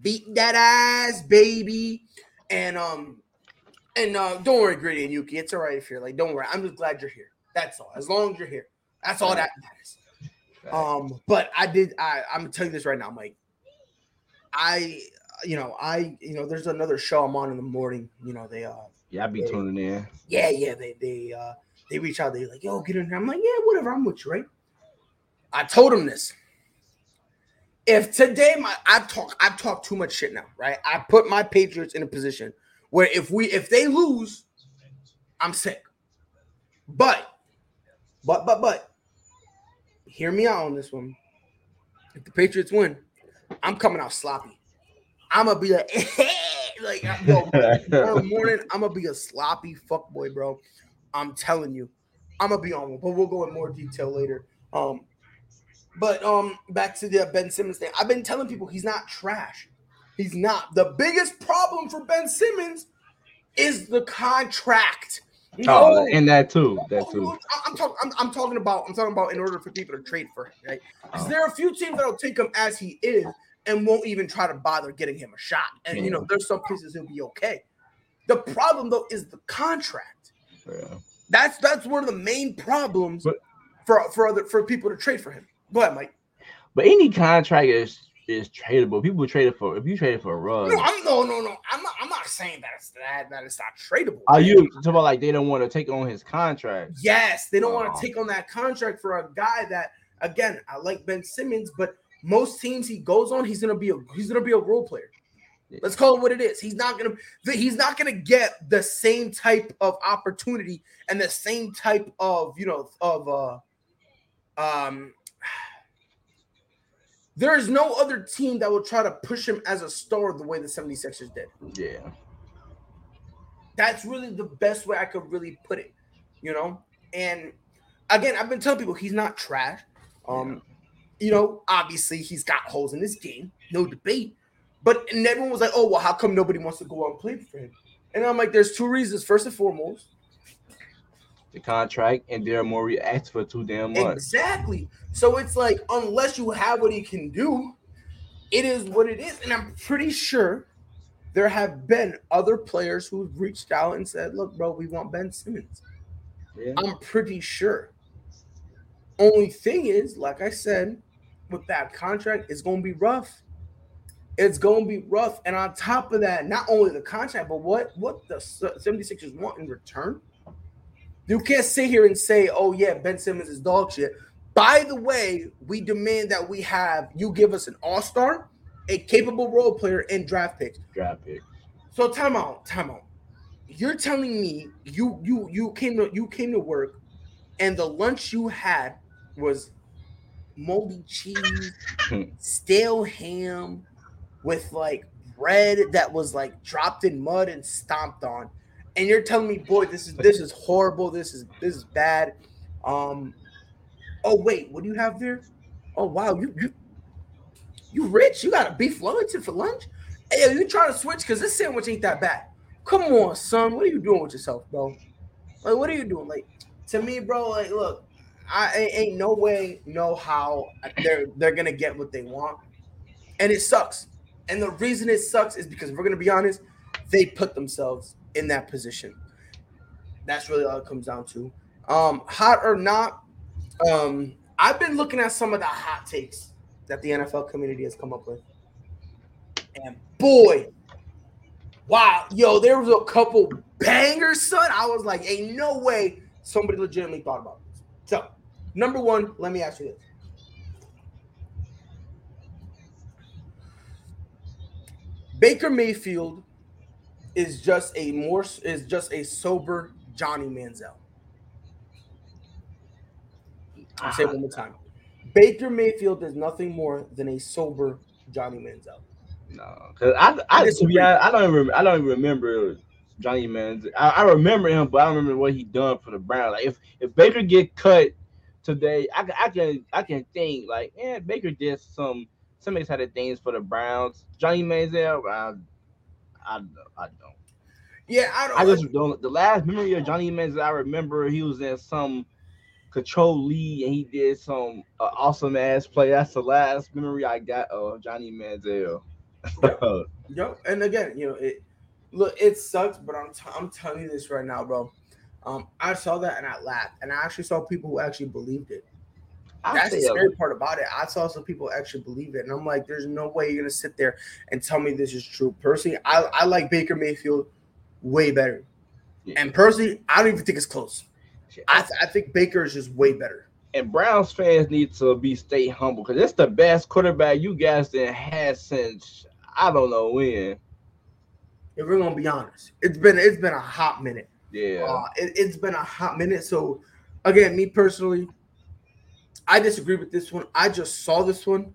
[SPEAKER 1] beat that ass, baby. And um, and uh, don't worry, Gritty and Yuki. It's all right if you're like, don't worry. I'm just glad you're here. That's all. As long as you're here. That's all that matters. Um, but I did. I I'm gonna tell you this right now, Mike. I, you know, I, you know, there's another show I'm on in the morning. You know, they uh.
[SPEAKER 2] Yeah, I be
[SPEAKER 1] they,
[SPEAKER 2] tuning in.
[SPEAKER 1] Yeah, yeah. They they uh they reach out. They're like, yo, get in here. I'm like, yeah, whatever. I'm with you, right? I told him this. If today my I talk, I've talked too much shit now, right? I put my Patriots in a position where if we if they lose, I'm sick. But but but but hear me out on this one. If the Patriots win, I'm coming out sloppy. I'm gonna be like, like yo, tomorrow morning, I'm gonna be a sloppy fuck boy, bro. I'm telling you, I'm gonna be on one, but we'll go in more detail later. Um, but um, back to the Ben Simmons thing. I've been telling people he's not trash. He's not. The biggest problem for Ben Simmons is the contract.
[SPEAKER 2] Oh, no, oh, and that too. That too.
[SPEAKER 1] I'm talking. I'm, I'm, talking about. I'm talking about in order for people to trade for him, right? Because oh. there are a few teams that'll take him as he is and won't even try to bother getting him a shot. And you know, there's some places he'll be okay. The problem though is the contract. Yeah. That's that's one of the main problems but, for for other for people to trade for him. Go ahead, Mike.
[SPEAKER 2] But any contract is is tradable. People trade it for if you trade it for a rug.
[SPEAKER 1] No, I'm, no, no, no. I'm not. I'm not saying that it's that that it's not tradable.
[SPEAKER 2] Are you talking about like they don't want to take on his contract?
[SPEAKER 1] Yes, they don't oh. want to take on that contract for a guy that again I like Ben Simmons, but most teams he goes on, he's gonna be a he's gonna be a role player. Let's call it what it is. He's not gonna he's not gonna get the same type of opportunity and the same type of you know of uh um there is no other team that will try to push him as a star the way the 76ers did.
[SPEAKER 2] Yeah.
[SPEAKER 1] That's really the best way I could really put it, you know? And again, I've been telling people he's not trash. Um, you know, obviously he's got holes in his game, no debate. But and everyone was like, oh, well, how come nobody wants to go out and play for him? And I'm like, there's two reasons. First and foremost,
[SPEAKER 2] the contract, and Daryl Morey asked for two damn much.
[SPEAKER 1] Exactly. So it's like unless you have what he can do, it is what it is. And I'm pretty sure there have been other players who've reached out and said, "Look, bro, we want Ben Simmons." Yeah. I'm pretty sure. Only thing is, like I said, with that contract, it's going to be rough. It's going to be rough. And on top of that, not only the contract, but what what the 76ers want in return you can't sit here and say, "Oh yeah, Ben Simmons is dog shit." By the way, we demand that we have you give us an all star, a capable role player, and draft picks.
[SPEAKER 2] Draft pick.
[SPEAKER 1] So time out, time out. You're telling me you you you came to you came to work, and the lunch you had was moldy cheese, stale ham with like bread that was like dropped in mud and stomped on. And you're telling me, boy, this is this is horrible. This is this is bad. Um oh wait, what do you have there? Oh wow, you you you rich? You got a beef Wellington for lunch? Hey, you trying to switch because this sandwich ain't that bad. Come on, son. What are you doing with yourself, bro? Like, what are you doing? Like, to me, bro, like, look, I ain't no way, no how they're they're gonna get what they want, and it sucks. And the reason it sucks is because we're gonna be honest, they put themselves in that position. That's really all it comes down to. Um, hot or not, um, I've been looking at some of the hot takes that the NFL community has come up with, and boy, wow, yo, there was a couple bangers, son. I was like, ain't no way somebody legitimately thought about this. So, number one, let me ask you this. Baker Mayfield is just a more is just a sober Johnny Manziel. I'll say it one more time. Baker Mayfield is nothing more than a sober Johnny Manziel.
[SPEAKER 2] No, because I, I, I, yeah, I don't remember. I don't even remember Johnny Manziel. I, I, remember him, but I don't remember what he done for the Browns. Like if if Baker get cut today, I, I can I can think like, yeah, Baker did some some exciting things for the Browns. Johnny Manziel, I, I, I don't.
[SPEAKER 1] Yeah, I don't.
[SPEAKER 2] I just don't. The last memory of Johnny Manziel, I remember he was in some control league and he did some uh, awesome ass play. That's the last memory I got of Johnny Manziel.
[SPEAKER 1] yep. And again, you know, it look, it sucks, but I'm t- I'm telling you this right now, bro. Um, I saw that and I laughed, and I actually saw people who actually believed it. I'll That's the scary it. part about it. I saw some people actually believe it, and I'm like, "There's no way you're gonna sit there and tell me this is true." Personally, I, I like Baker Mayfield way better, yeah. and personally, I don't even think it's close. I, I think Baker is just way better.
[SPEAKER 2] And Browns fans need to be stay humble because it's the best quarterback you guys have had since I don't know when.
[SPEAKER 1] If we're gonna be honest, it's been it's been a hot minute.
[SPEAKER 2] Yeah, uh,
[SPEAKER 1] it, it's been a hot minute. So, again, me personally, I disagree with this one. I just saw this one,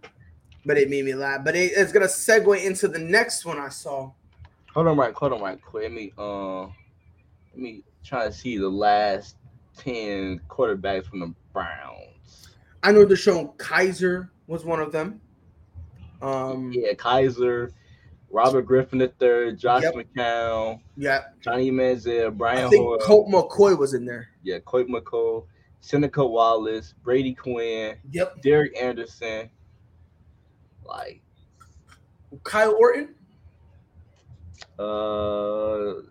[SPEAKER 1] but it made me laugh. But it, it's gonna segue into the next one I saw.
[SPEAKER 2] Hold on, right, hold on, right quick. Let me uh, let me try to see the last ten quarterbacks from the Browns.
[SPEAKER 1] I know DeShone Kizer was one of them. Um,
[SPEAKER 2] yeah, Kizer, Robert Griffin III, Josh yep. McCown,
[SPEAKER 1] yeah,
[SPEAKER 2] Johnny Manziel, Brian.
[SPEAKER 1] I think Hoyer, Colt McCoy was in there.
[SPEAKER 2] Yeah, Colt McCoy, Seneca Wallace, Brady Quinn,
[SPEAKER 1] yep,
[SPEAKER 2] Derek Anderson, like
[SPEAKER 1] Kyle Orton.
[SPEAKER 2] Uh,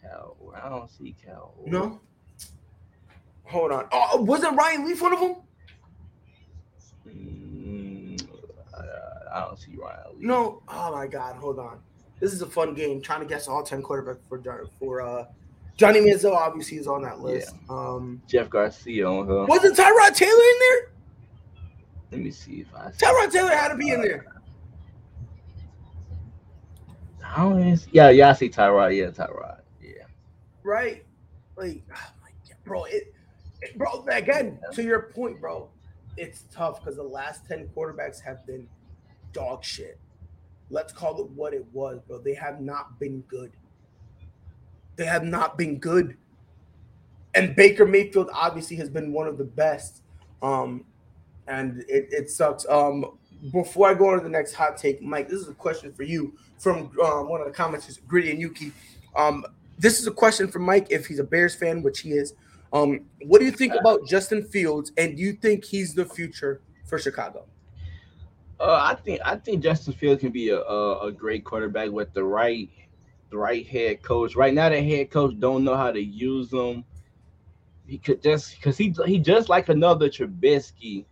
[SPEAKER 2] Cal. I don't see Cal.
[SPEAKER 1] No. Hold on. Oh, wasn't Ryan Leaf one of them?
[SPEAKER 2] Mm, I, I don't see Ryan Leaf.
[SPEAKER 1] No. Oh my God. Hold on. This is a fun game. Trying to guess all ten quarterbacks for darn for uh Johnny Manziel. Obviously, is on that list. Yeah. Um,
[SPEAKER 2] Jeff Garcia on her.
[SPEAKER 1] Wasn't Tyrod Taylor in there?
[SPEAKER 2] Let me see if I.
[SPEAKER 1] Tyrod Taylor had to be in there.
[SPEAKER 2] How is? Yeah, yeah, I see Tyrod. Yeah, Tyrod. Yeah.
[SPEAKER 1] Right. Like, oh my God, bro. It, it, bro. Again, to your point, bro. It's tough because the last ten quarterbacks have been dog shit. Let's call it what it was, bro. They have not been good. They have not been good. And Baker Mayfield obviously has been one of the best. Um, and it, it sucks. Um, before I go on to the next hot take, Mike, this is a question for you from uh, one of the comments, Gritty and Yuki. Um, this is a question for Mike if he's a Bears fan, which he is. Um, what do you think about Justin Fields, and do you think he's the future for Chicago?
[SPEAKER 2] Uh, I think I think Justin Fields can be a, a, a great quarterback with the right the right head coach. Right now, the head coach don't know how to use them. He could just because he he just like another Trubisky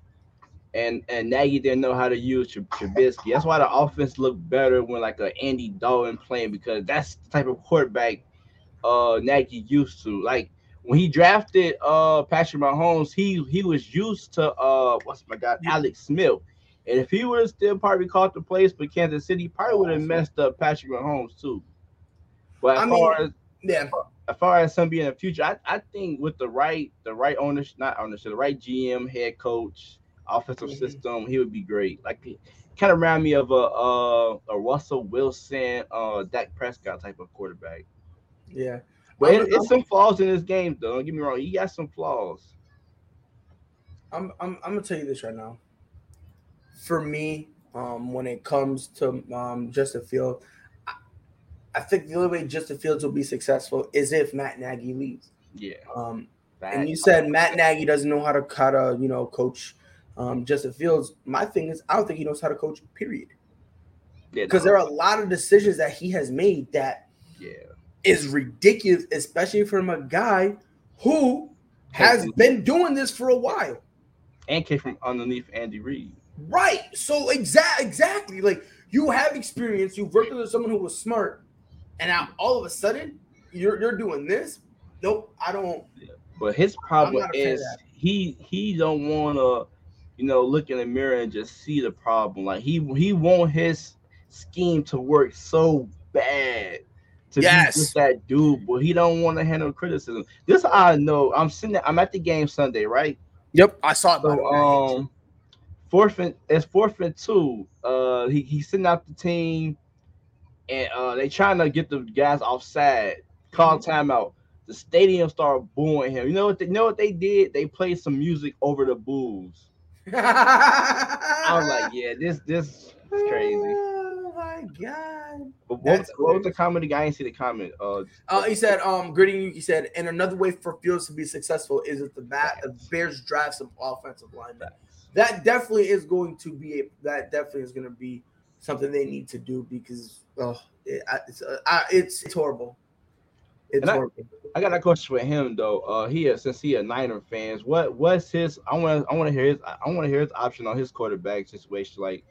[SPEAKER 2] and and Nagy didn't know how to use Trubisky. That's why the offense looked better when like a Andy Dalton playing because that's the type of quarterback uh Nagy used to. Like when he drafted uh Patrick Mahomes, he he was used to uh what's my god Alex Smith. And if he would have still probably caught the place for Kansas City, probably would have messed up Patrick Mahomes too. But as I mean, far as
[SPEAKER 1] Yeah.
[SPEAKER 2] As far as some being in the future, I, I think with the right the right ownership, not ownership, the right GM, head coach, offensive mm-hmm. system, he would be great. Like kind of remind me of a uh, a Russell Wilson, uh, Dak Prescott type of quarterback.
[SPEAKER 1] Yeah,
[SPEAKER 2] but it, it's some flaws in this game, though. Don't get me wrong, he got some flaws.
[SPEAKER 1] I'm I'm I'm gonna tell you this right now. For me, um, when it comes to um, Justin Fields, I, think the only way Justin Fields will be successful is if Matt Nagy leaves.
[SPEAKER 2] Yeah.
[SPEAKER 1] Um, and you said Matt Nagy doesn't know how to how to you know coach um, Justin Fields. My thing is, I don't think he knows how to coach. Period. Because yeah, no. there are a lot of decisions that he has made that
[SPEAKER 2] yeah
[SPEAKER 1] is ridiculous, especially from a guy who has been doing this for a while
[SPEAKER 2] and came from underneath Andy Reid.
[SPEAKER 1] Right. So exact exactly like you have experience. You've worked with someone who was smart, and now all of a sudden you're you're doing this. Nope, I don't.
[SPEAKER 2] Yeah. But his problem is he he don't want to you know, look in the mirror and just see the problem. Like he he want his scheme to work so bad to
[SPEAKER 1] yes.
[SPEAKER 2] be just that dude, but he don't want to handle criticism. This I know. I'm sitting. There, I'm at the game Sunday, right?
[SPEAKER 1] Yep, I saw it.
[SPEAKER 2] So, um, fourth and it's fourth and two. Uh, he he's sitting out the team, and uh, they trying to get the guys offside. Call mm-hmm. timeout. The stadium started booing him. You know what? They, you know what they did? They played some music over the boos. I was like, yeah, this this is crazy.
[SPEAKER 1] Oh my god!
[SPEAKER 2] But what, what was the comedy guy? I didn't see the comment. Uh,
[SPEAKER 1] uh he said, um. He said, and another way for Fields to be successful is if the bat the Bears drive some offensive line. That definitely is going to be a, that definitely is going to be something they need to do because oh, it, it's uh, it's it's horrible. It's
[SPEAKER 2] I, I, got a question for him though. Uh, he is, since he a Niner fans, what what's his? I want I want to hear his. I want to hear his option on his quarterback situation, like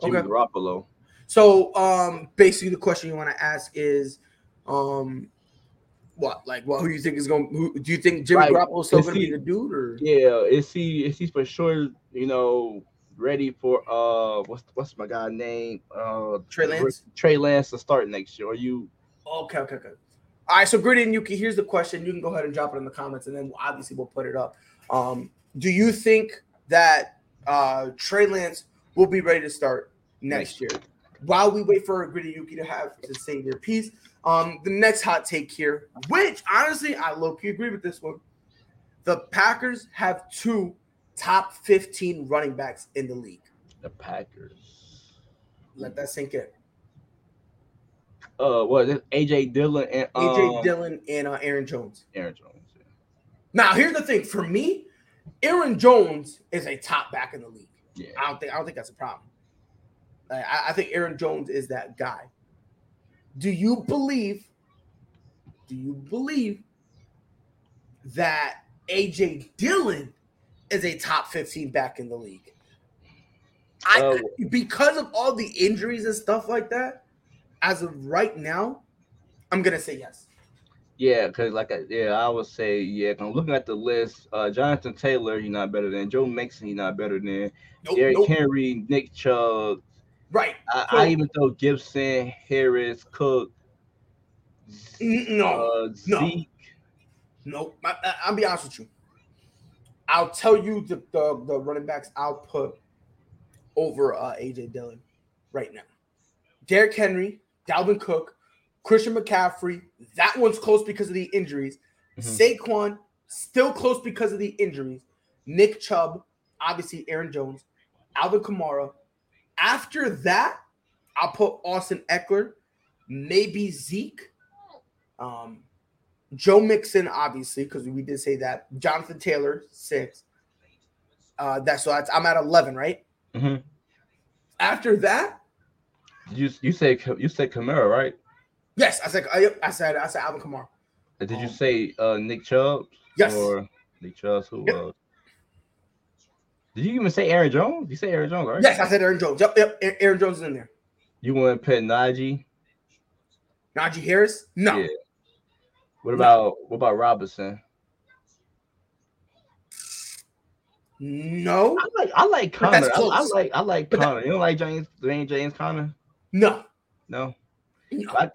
[SPEAKER 2] Jimmy okay. Garoppolo.
[SPEAKER 1] So, um, basically, the question you want to ask is, um, what like what? Who you think is going? Who do you think Jimmy like, Garoppolo is still going to be the dude? Or
[SPEAKER 2] yeah, is he is he for sure? You know, ready for uh, what's what's my guy name? Uh,
[SPEAKER 1] Trey Lance.
[SPEAKER 2] Trey Lance to start next year. Are you?
[SPEAKER 1] Okay, okay, okay. All right, so Gritty and Yuki, here's the question. You can go ahead and drop it in the comments, and then obviously we'll put it up. Um, do you think that uh, Trey Lance will be ready to start next year? While we wait for Gritty Yuki to have to say their piece, um, the next hot take here, which honestly I low key agree with this one. The Packers have two top 15 running backs in the league.
[SPEAKER 2] The Packers.
[SPEAKER 1] Let that sink in
[SPEAKER 2] uh what is it? AJ Dillon and
[SPEAKER 1] um, AJ Dillon and uh, Aaron Jones.
[SPEAKER 2] Aaron Jones. Yeah.
[SPEAKER 1] Now here's the thing for me, Aaron Jones is a top back in the league.
[SPEAKER 2] Yeah.
[SPEAKER 1] I don't think I don't think that's a problem. I, I think Aaron Jones is that guy. Do you believe? Do you believe that AJ Dillon is a top 15 back in the league? I uh, because of all the injuries and stuff like that, as of right now, I'm gonna say yes.
[SPEAKER 2] Yeah, because like I, yeah, I would say yeah. I'm looking at the list. Uh, Jonathan Taylor, you're not better than Joe Mixon, you're not better than nope, Derrick nope. Henry, Nick Chubb.
[SPEAKER 1] Right.
[SPEAKER 2] I, I, even throw Gibson, Harris, Cook.
[SPEAKER 1] No, uh,
[SPEAKER 2] Zeke.
[SPEAKER 1] No, I, will be honest with you. I'll tell you the, the, the running backs I'll put over uh, AJ Dillon right now. Derrick Henry, Dalvin Cook, Christian McCaffrey. That one's close because of the injuries. Mm-hmm. Saquon still close because of the injuries. Nick Chubb, obviously Aaron Jones, Alvin Kamara. After that, I'll put Austin Ekeler, maybe Zeke, um, Joe Mixon, obviously because we did say that. Jonathan Taylor, six. Uh, that's so that's, I'm at eleven, right?
[SPEAKER 2] Mm-hmm.
[SPEAKER 1] After that,
[SPEAKER 2] you you say you said Kamara, right?
[SPEAKER 1] Yes, I said I, I said I said Alvin Kamara.
[SPEAKER 2] Did you say uh, Nick Chubb?
[SPEAKER 1] Yes.
[SPEAKER 2] Or Nick Chubb? Who yep. uh, Did you even say Aaron Jones? You say Aaron Jones, right?
[SPEAKER 1] Yes, I said Aaron Jones. Yep, yep. Aaron Jones is in there.
[SPEAKER 2] You want to put Najee?
[SPEAKER 1] Najee Harris? No. Yeah.
[SPEAKER 2] What about what about Robinson?
[SPEAKER 1] No,
[SPEAKER 2] I like I like Conner. I, I, like I like but Conner. That, you don't like James James James Conner?
[SPEAKER 1] No,
[SPEAKER 2] no,
[SPEAKER 1] no. I,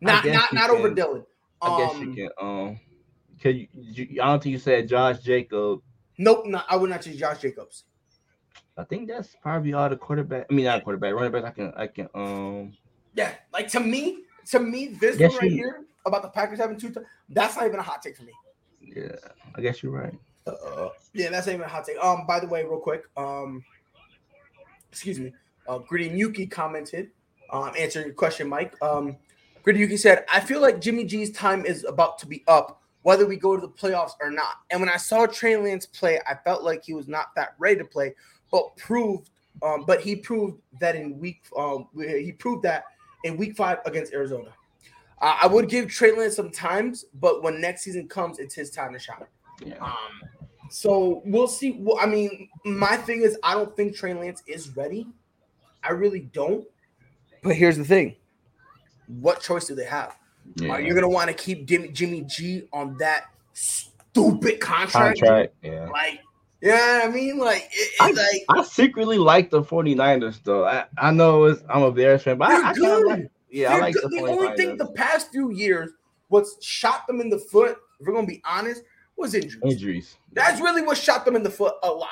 [SPEAKER 1] not not not over Dillon.
[SPEAKER 2] I guess you um, can. Um, can you, you? I don't think you said Josh Jacobs.
[SPEAKER 1] Nope, no, I would not choose Josh Jacobs.
[SPEAKER 2] I think that's probably all the quarterback. I mean, not quarterback, running back. I can, I can. Um.
[SPEAKER 1] Yeah, like to me, to me, this one right you, here about the Packers having two. T- that's not even a hot take for me.
[SPEAKER 2] Yeah, I guess you're right.
[SPEAKER 1] Uh, yeah, that's not even a hot take. Um, by the way, real quick, um, excuse me, uh, Gritty Yuki commented, um, answering your question, Mike. Um, Gritty Yuki said, "I feel like Jimmy G's time is about to be up, whether we go to the playoffs or not. And when I saw Trey Lance play, I felt like he was not that ready to play, but proved, um, but he proved that in week, um, he proved that in week five against Arizona." Uh, I would give Trey Lance some times, but when next season comes, it's his time to shine. Yeah. Um, so we'll see. Well, I mean, my thing is, I don't think Trey Lance is ready. I really don't. But here's the thing: what choice do they have? Yeah. Are you gonna want to keep Jimmy, Jimmy G on that stupid contract? Contract, yeah. Like, yeah, I mean, like, it,
[SPEAKER 2] I,
[SPEAKER 1] like
[SPEAKER 2] I secretly like the 49ers though. I, I know it's, I'm a Bears fan, but I, I kind of like yeah, I like
[SPEAKER 1] the, the only thing the past few years what's shot them in the foot, if we're gonna be honest, was injuries.
[SPEAKER 2] Injuries.
[SPEAKER 1] That's really what shot them in the foot a lot.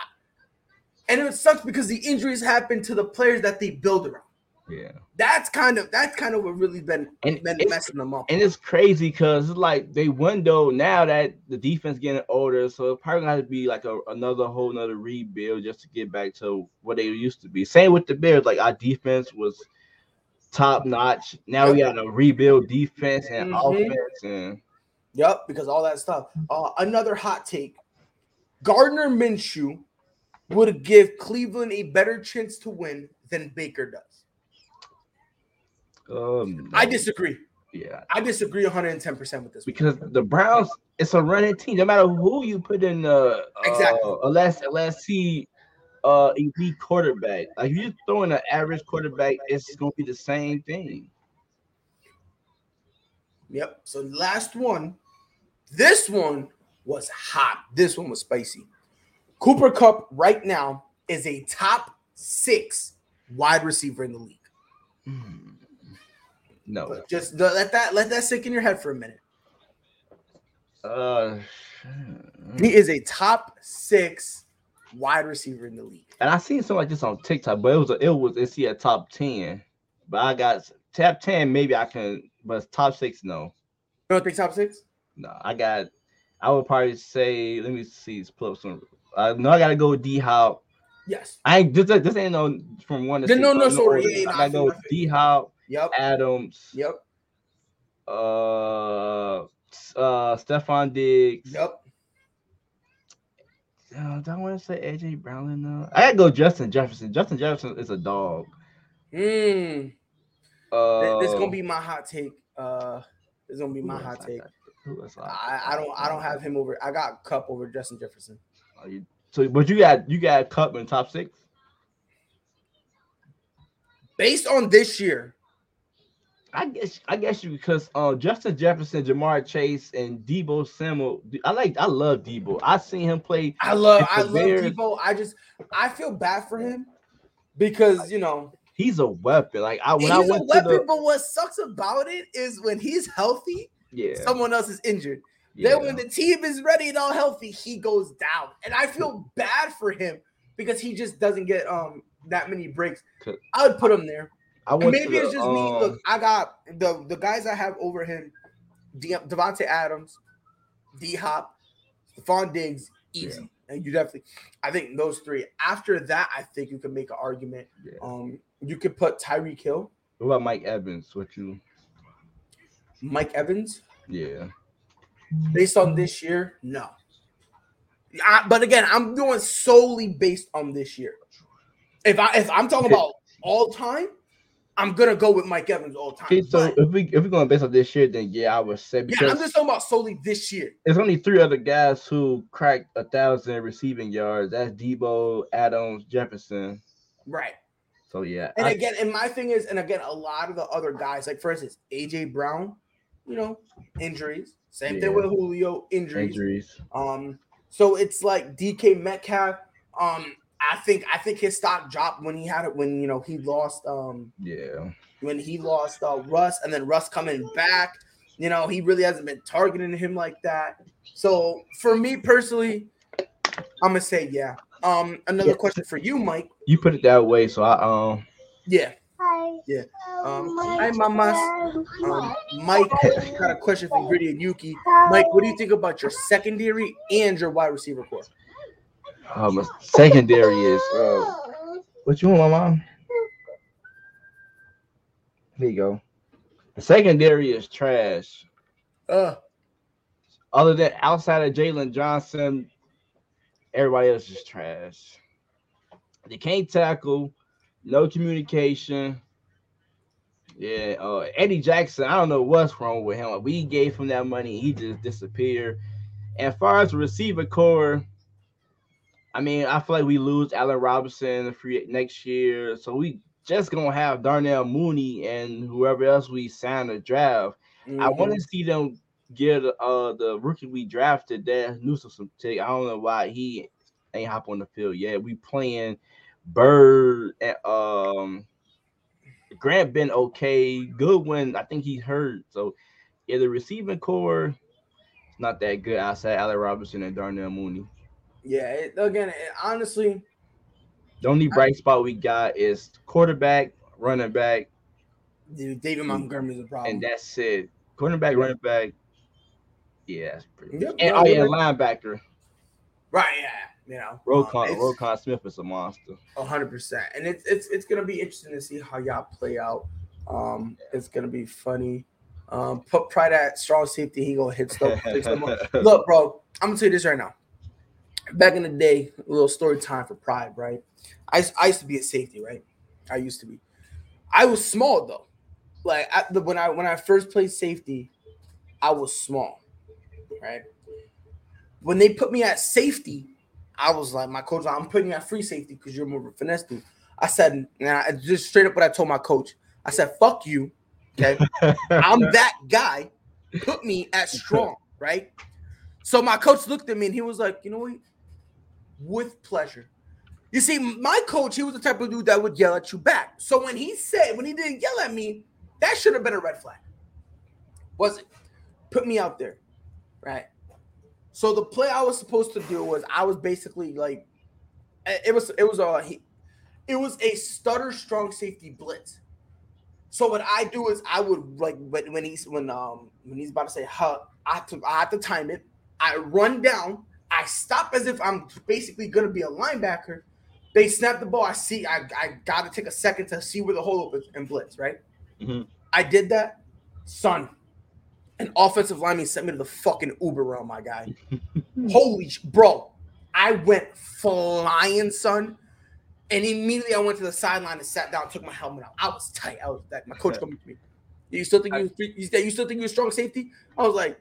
[SPEAKER 1] And it sucks because the injuries happen to the players that they build around.
[SPEAKER 2] Yeah.
[SPEAKER 1] That's kind of that's kind of what really been, and been messing them up.
[SPEAKER 2] And it's crazy because it's like they window now that the defense getting older, so it's probably gonna have to be like a, another whole another rebuild just to get back to what they used to be. Same with the Bears, like our defense was top notch. Now yep. we got to rebuild defense and mm-hmm. offense and
[SPEAKER 1] Yep, because all that stuff. Uh, another hot take: Gardner Minshew would give Cleveland a better chance to win than Baker does.
[SPEAKER 2] Um,
[SPEAKER 1] I disagree.
[SPEAKER 2] Yeah,
[SPEAKER 1] I disagree 110 percent with this
[SPEAKER 2] because one. the Browns, it's a running team. No matter who you put in, uh,
[SPEAKER 1] exactly.
[SPEAKER 2] Uh, unless unless he uh elite quarterback. Like if you're throwing an average quarterback, it's gonna be the same thing.
[SPEAKER 1] Yep. So last one, this one was hot. This one was spicy. Cooper Kupp right now is a top six wide receiver in the league.
[SPEAKER 2] Mm. No,
[SPEAKER 1] but just let that let that sink in your head for a minute.
[SPEAKER 2] Uh,
[SPEAKER 1] he is a top six wide receiver in the league.
[SPEAKER 2] And I seen something like this on TikTok, but it was a, it was it's a top ten. But I got top ten, maybe I can, but top six, no. You
[SPEAKER 1] don't think top six?
[SPEAKER 2] No, I got. I would probably say, let me see, pull up some. I know I gotta go with D Hop.
[SPEAKER 1] Yes.
[SPEAKER 2] I ain't this, this ain't no from one to
[SPEAKER 1] no no sorry. Yeah, yeah,
[SPEAKER 2] I gotta go D Hop.
[SPEAKER 1] Yep.
[SPEAKER 2] Adams.
[SPEAKER 1] Yep.
[SPEAKER 2] Uh, uh, Stefon Diggs.
[SPEAKER 1] Yep.
[SPEAKER 2] Uh, do I want to say AJ Brown enough? I gotta go Justin Jefferson. Justin Jefferson is a dog.
[SPEAKER 1] Hmm. Uh, this is gonna be my hot take. Uh, this gonna be my hot take. I, I don't I don't have him over. I got Kupp over Justin Jefferson.
[SPEAKER 2] You, so, but you got you got Kupp in top six.
[SPEAKER 1] Based on this year,
[SPEAKER 2] I guess I guess you because uh, Justin Jefferson, Ja'Marr Chase, and Deebo Samuel. I like I love Deebo. I seen him play.
[SPEAKER 1] I love I love Deebo. I just I feel bad for him because you know
[SPEAKER 2] he's a weapon. Like I when I went a
[SPEAKER 1] weapon,
[SPEAKER 2] the,
[SPEAKER 1] but what sucks about it is when he's healthy,
[SPEAKER 2] yeah,
[SPEAKER 1] someone else is injured. Yeah. Then when the team is ready and all healthy, he goes down, and I feel bad for him because he just doesn't get um that many breaks. I would put him there. I want maybe it's just um, me. Look, I got the the guys I have over him: De- Davante Adams, D Hop, Stefon Diggs, easy. Yeah. And you definitely, I think those three. After that, I think you can make an argument. Yeah. Um, you could put Tyreek Hill.
[SPEAKER 2] What about Mike Evans? What you?
[SPEAKER 1] Mike Evans.
[SPEAKER 2] Yeah.
[SPEAKER 1] Based on this year, no. I, but again, I'm doing solely based on this year. If I if I'm talking about all time, I'm gonna go with Mike Evans all time.
[SPEAKER 2] Okay, so if we if we're going based on this year, then yeah, I would say
[SPEAKER 1] because yeah, I'm just talking about solely this year.
[SPEAKER 2] There's only three other guys who cracked a thousand receiving yards. That's Deebo, Adams, Jefferson.
[SPEAKER 1] Right.
[SPEAKER 2] So yeah.
[SPEAKER 1] And I, again, and my thing is, and again, a lot of the other guys, like for instance, AJ Brown, you know, injuries. Same yeah. thing with Julio, injuries.
[SPEAKER 2] Injuries.
[SPEAKER 1] Um, so it's like DK Metcalf. Um, I think I think his stock dropped when he had it when you know he lost um
[SPEAKER 2] yeah
[SPEAKER 1] when he lost uh Russ and then Russ coming back You know, he really hasn't been targeting him like that. So for me personally, I'm gonna say yeah. Um, another yeah. question for you, Mike.
[SPEAKER 2] You put it that way, so I um
[SPEAKER 1] yeah. Hi. Yeah. Um, hi, Mama. Um, Mike got a question from Gritty and Yuki. Mike, what do you think about your secondary and your wide receiver core?
[SPEAKER 2] Um, secondary is uh, what you want, my Mom? There you go. The secondary is trash. Uh. Other than outside of Jaylon Johnson, everybody else is trash. They can't tackle, no communication. Yeah, uh, Eddie Jackson, I don't know what's wrong with him. We gave him that money, he just disappeared. And as far as the receiver core, I mean, I feel like we lose Allen Robinson free next year, so we just gonna have Darnell Mooney and whoever else we sign a draft. Mm-hmm. I want to see them get uh the rookie we drafted that Newsome some take. I don't know why he ain't hop on the field yet. We playing Byrd and um Grant been okay. Goodwin, I think he's hurt. So yeah, the receiving core is not that good outside Allen Robinson and Darnell Mooney.
[SPEAKER 1] Yeah, it, again, it, honestly,
[SPEAKER 2] the only bright I, spot we got is quarterback, running back.
[SPEAKER 1] Dude, David Montgomery is a problem,
[SPEAKER 2] and that's it. Quarterback, running back. Yeah, that's pretty. Yep, and, oh yeah, linebacker.
[SPEAKER 1] Right. Yeah. You know,
[SPEAKER 2] Roquan, um, Smith is a monster.
[SPEAKER 1] hundred percent, and it's it's it's gonna be interesting to see how y'all play out. Um, it's gonna be funny. Um, put pride at strong safety. He gonna hit stuff. Look, bro, I'm gonna tell you this right now back in the day, a little story time for pride, right? I, I used to be a safety, right? I used to be. I was small though. Like the, when I when I first played safety, I was small, right? When they put me at safety, I was like, my coach, I'm putting you at free safety because you're more of a finesse dude. I said, now just straight up what I told my coach. I said, fuck you. Okay. I'm that guy. Put me at strong, right? So my coach looked at me and he was like, you know what? With pleasure. You see, my coach, he was the type of dude that would yell at you back. So when he said, when he didn't yell at me, that should have been a red flag. Was it? Put me out there, right? So the play I was supposed to do was I was basically like, it was it was a it was a stutter strong safety blitz. So what I do is I would like when he's when um when he's about to say huh, I have to I have to time it. I run down I stop as if I'm basically going to be a linebacker. They snap the ball. I see. I, I got to take a second to see where the hole is and blitz. Right. Mm-hmm. I did that, son. An offensive lineman sent me to the fucking Uber realm, my guy. Holy sh- bro! I went flying, son. And immediately I went to the sideline and sat down, took my helmet off. I was tight. I was like, my coach coming to me. You still think you, you still think you are strong safety? I was like,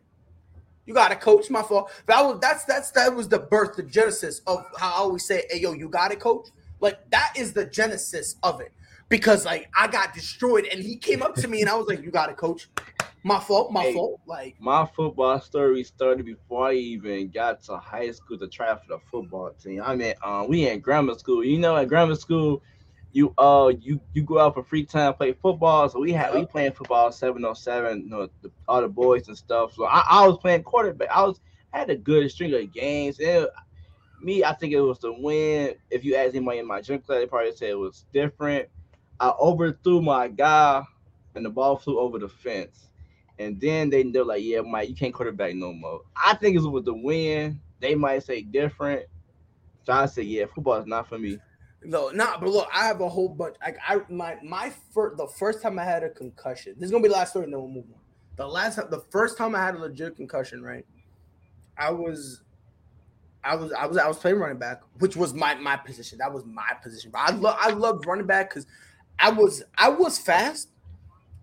[SPEAKER 1] you got to coach. My fault. That was that's that's that was the birth, the genesis of how I always say, "Hey, yo, you got it, coach." Like that is the genesis of it because like I got destroyed, and he came up to me, and I was like, "You got it, coach." My fault. My hey, fault. Like
[SPEAKER 2] my football story started before I even got to high school to try for the football team. I mean, um, we in grammar school. You know, at grammar school you uh you you go out for free time play football. So we had we playing football seven on seven, you know, the, all the boys and stuff. So I, I was playing quarterback. I was I had a good string of games. And me, I think it was the win. If you ask anybody in my gym class, they probably say it was different. I overthrew my guy, and the ball flew over the fence. And then they they're like, "Yeah, Mike, you can't quarterback no more." I think it was with the win. They might say different. So I said, "Yeah, football is not for me."
[SPEAKER 1] No, not. But look, I have a whole bunch. Like I, my my first, the first time I had a concussion. This is gonna be the last story, and then we'll move on. The last, time, the first time I had a legit concussion, right? I was, I was, I was, I was playing running back, which was my my position. That was my position. But I love, I loved running back because I was, I was fast,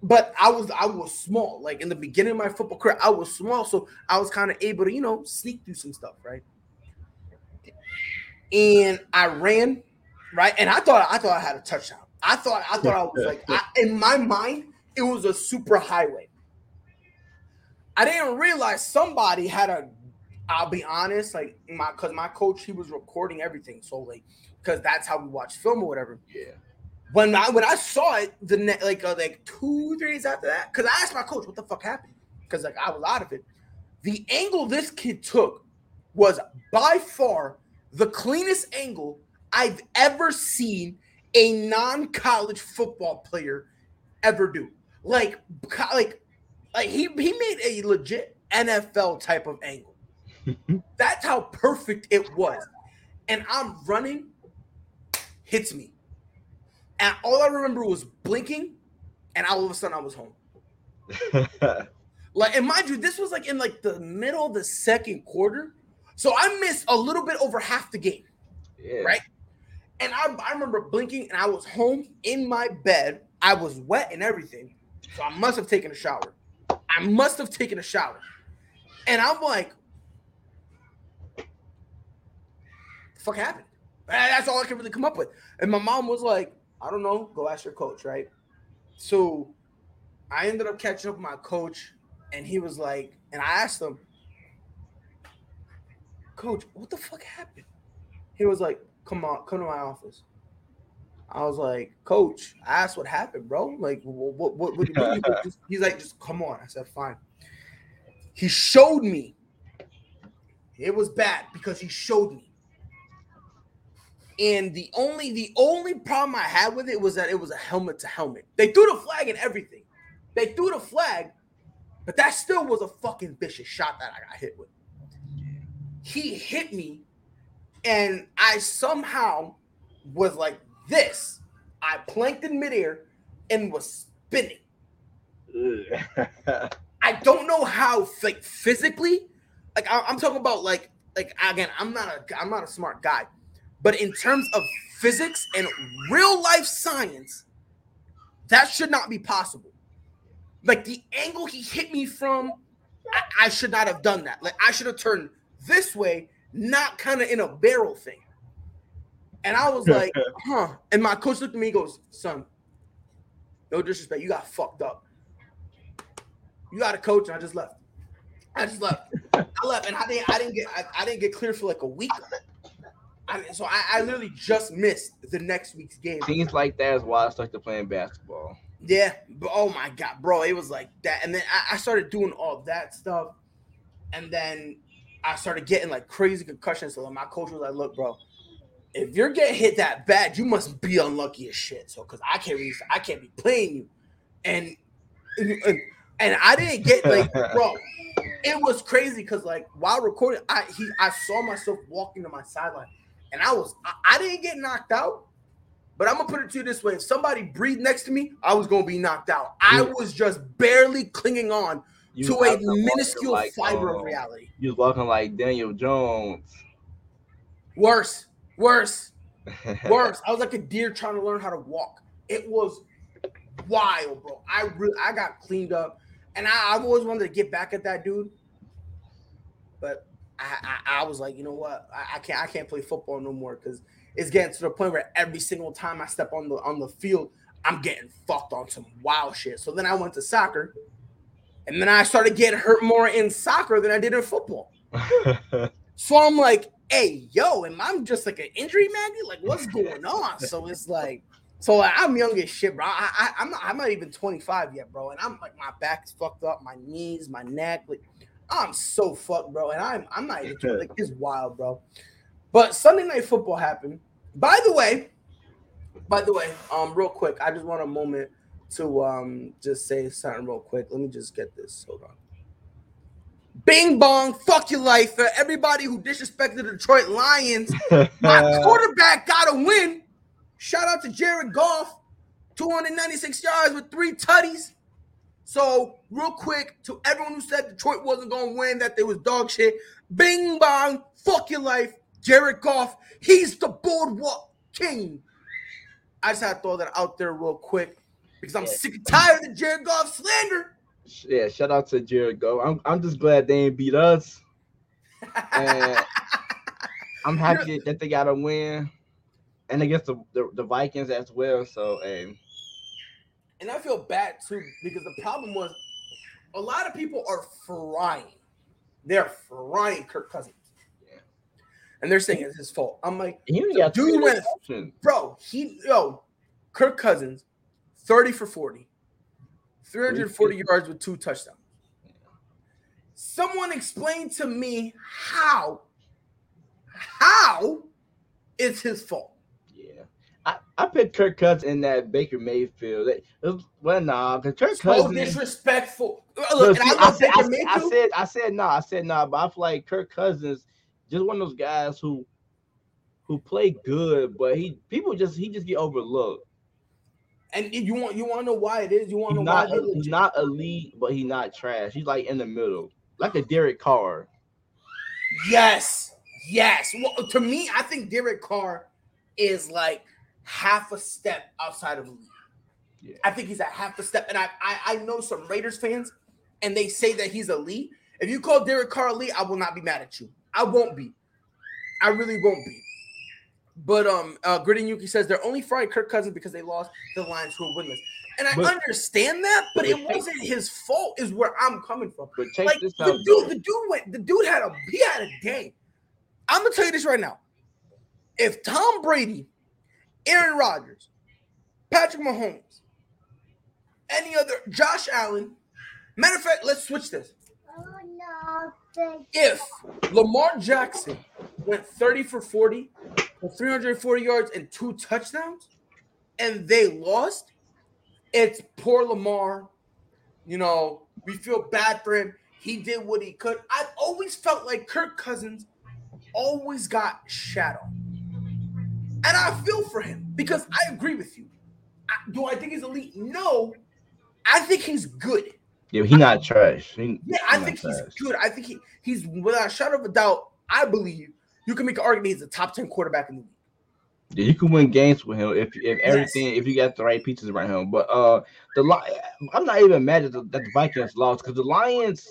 [SPEAKER 1] but I was, I was small. Like in the beginning of my football career, I was small, so I was kind of able to, you know, sneak through some stuff, right? And I ran right? And I thought I thought I had a touchdown. I thought I thought I was like I, in my mind it was a super highway. I didn't realize somebody had a. I'll be honest, like my because my coach he was recording everything, so like because that's how we watch film or whatever.
[SPEAKER 2] Yeah.
[SPEAKER 1] When I when I saw it the net like uh, like two three days after that, because I asked my coach what the fuck happened. because like I was out of it. The angle this kid took was by far the cleanest angle I've ever seen a non-college football player ever do. Like, like, like he he made a legit NFL type of angle. That's how perfect it was. And I'm running, hits me. And all I remember was blinking, and all of a sudden I was home. like, and mind you, this was like in like the middle of the second quarter. So I missed a little bit over half the game. Yeah. Right. And I, I remember blinking and I was home in my bed. I was wet and everything. So I must have taken a shower. I must have taken a shower. And I'm like, the fuck happened? That's all I can really come up with. And my mom was like, I don't know, go ask your coach, right? So I ended up catching up with my coach, and he was like, and I asked him, Coach, what the fuck happened? He was like, Come on, come to my office. I was like, Coach, I asked what happened, bro. Like, what, what, what, what, he's like, just come on. I said, fine. He showed me. It was bad because he showed me. And the only the only problem I had with it was that it was a helmet to helmet. They threw the flag and everything. They threw the flag, but that still was a fucking vicious shot that I got hit with. He hit me, and I somehow was like this. I planked in midair and was spinning. I don't know how, like physically, like I, am talking about, like like again, I'm not a I'm not a smart guy, but in terms of physics and real life science, that should not be possible. Like the angle he hit me from, I, I should not have done that. Like I should have turned this way, not kind of in a barrel thing. And I was like, huh. And my coach looked at me and goes, son, no disrespect, you got fucked up. You got a coach, and I just left. I just left. I left, and I didn't. I didn't get. I, I didn't get clear for like a week. I, so I, I literally just missed the next week's game.
[SPEAKER 2] Things like that is why I started playing basketball.
[SPEAKER 1] Yeah, but oh my god, bro, it was like that. And then I, I started doing all that stuff, and then I started getting like crazy concussions. So my coach was like, "Look, bro, if you're getting hit that bad, you must be unlucky as shit. So, because I can't really, I can't be playing you." And and, I didn't get like, bro, it was crazy because like while recording, I he I saw myself walking to my sideline, and I was I, I didn't get knocked out, but I'm gonna put it to you this way: if somebody breathed next to me, I was gonna be knocked out. I was just barely clinging on you to a minuscule like, fiber um, of reality.
[SPEAKER 2] You was walking like Daniel Jones.
[SPEAKER 1] Worse, worse, worse. I was like a deer trying to learn how to walk. It was wild, bro. I really, I got cleaned up, and I, I've always wanted to get back at that dude, but I, I, I was like, you know what? I, I can't, I can't play football no more because it's getting to the point where every single time I step on the on the field, I'm getting fucked on some wild shit. So then I went to soccer, and then I started getting hurt more in soccer than I did in football. so I'm like, hey, yo, am I just like an injury magnet? Like, what's going on? So it's like, so like, I'm young as shit, bro. I, I, I'm not, I'm not even 25 yet, bro. And I'm like, my back's fucked up, my knees, my neck, like, I'm so fucked, bro. And I'm, I'm not even like, it's wild, bro. But Sunday night football happened. By the way, by the way, um, real quick, I just want a moment to um just say something real quick. Let me just get this. Hold on. Bing bong, fuck your life. For everybody who disrespected the Detroit Lions, my quarterback got a win. Shout out to Jared Goff, 296 yards with three tutties. So, real quick, to everyone who said Detroit wasn't going to win, that they was dog shit, bing bong, fuck your life. Jared Goff, he's the boardwalk king. I just had to throw that out there real quick because I'm yeah. sick and tired of Jared Goff slander.
[SPEAKER 2] Yeah, shout out to Jared Goff. I'm, I'm just glad they ain't beat us. And I'm happy that they got a win. And against the, the, the Vikings as well. So, hey.
[SPEAKER 1] And I feel bad too because the problem was a lot of people are frying. They're frying Kirk Cousins and they're saying it's his fault. I'm like, you win? Bro, he yo, Kirk Cousins, 30 for 40, 340 yards with two touchdowns. Someone explain to me how, how it's his fault.
[SPEAKER 2] Yeah, I, I picked Kirk Cousins in that Baker Mayfield. Well, nah, because Kirk Cousins
[SPEAKER 1] so disrespectful. Look,
[SPEAKER 2] see, I, I, said, I, I, said, I said, no, nah, I said no, nah, but I feel like Kirk Cousins just one of those guys who who play good, but he people just he just get overlooked.
[SPEAKER 1] And you want you want to know why it is? You want to know
[SPEAKER 2] not,
[SPEAKER 1] why
[SPEAKER 2] he's not elite, but he's not trash. He's like in the middle, like a Derek Carr.
[SPEAKER 1] Yes, yes. Well, to me, I think Derek Carr is like half a step outside of elite. Yeah. I think he's at half a step, and I, I I know some Raiders fans, and they say that he's elite. If you call Derek Carr elite, I will not be mad at you. I won't be. I really won't be. But um, uh, Gritty Yuki says they're only firing Kirk Cousins because they lost the Lions who are winless. And I but, understand that, but it wasn't his fault. Is where I'm coming from.
[SPEAKER 2] But check
[SPEAKER 1] like,
[SPEAKER 2] this
[SPEAKER 1] out. The dude, the dude went. The dude had a he had a day. I'm gonna tell you this right now. If Tom Brady, Aaron Rodgers, Patrick Mahomes, any other Josh Allen, matter of fact, let's switch this. Oh. If Lamar Jackson went 30 for 40 340 yards and two touchdowns, and they lost, it's poor Lamar. You know, we feel bad for him. He did what he could. I've always felt like Kirk Cousins always got shat on. And I feel for him because I agree with you. I, do I think he's elite? No. I think he's good.
[SPEAKER 2] Yeah, he's not trash. He,
[SPEAKER 1] yeah, I think he's good. I think he, he's without a shadow of a doubt, I believe you can make an argument he's a top 10 quarterback in the league.
[SPEAKER 2] Yeah, you can win games with him if if everything yes. if you got the right pieces around him. But uh, the I'm not even mad that the, that the Vikings lost because the Lions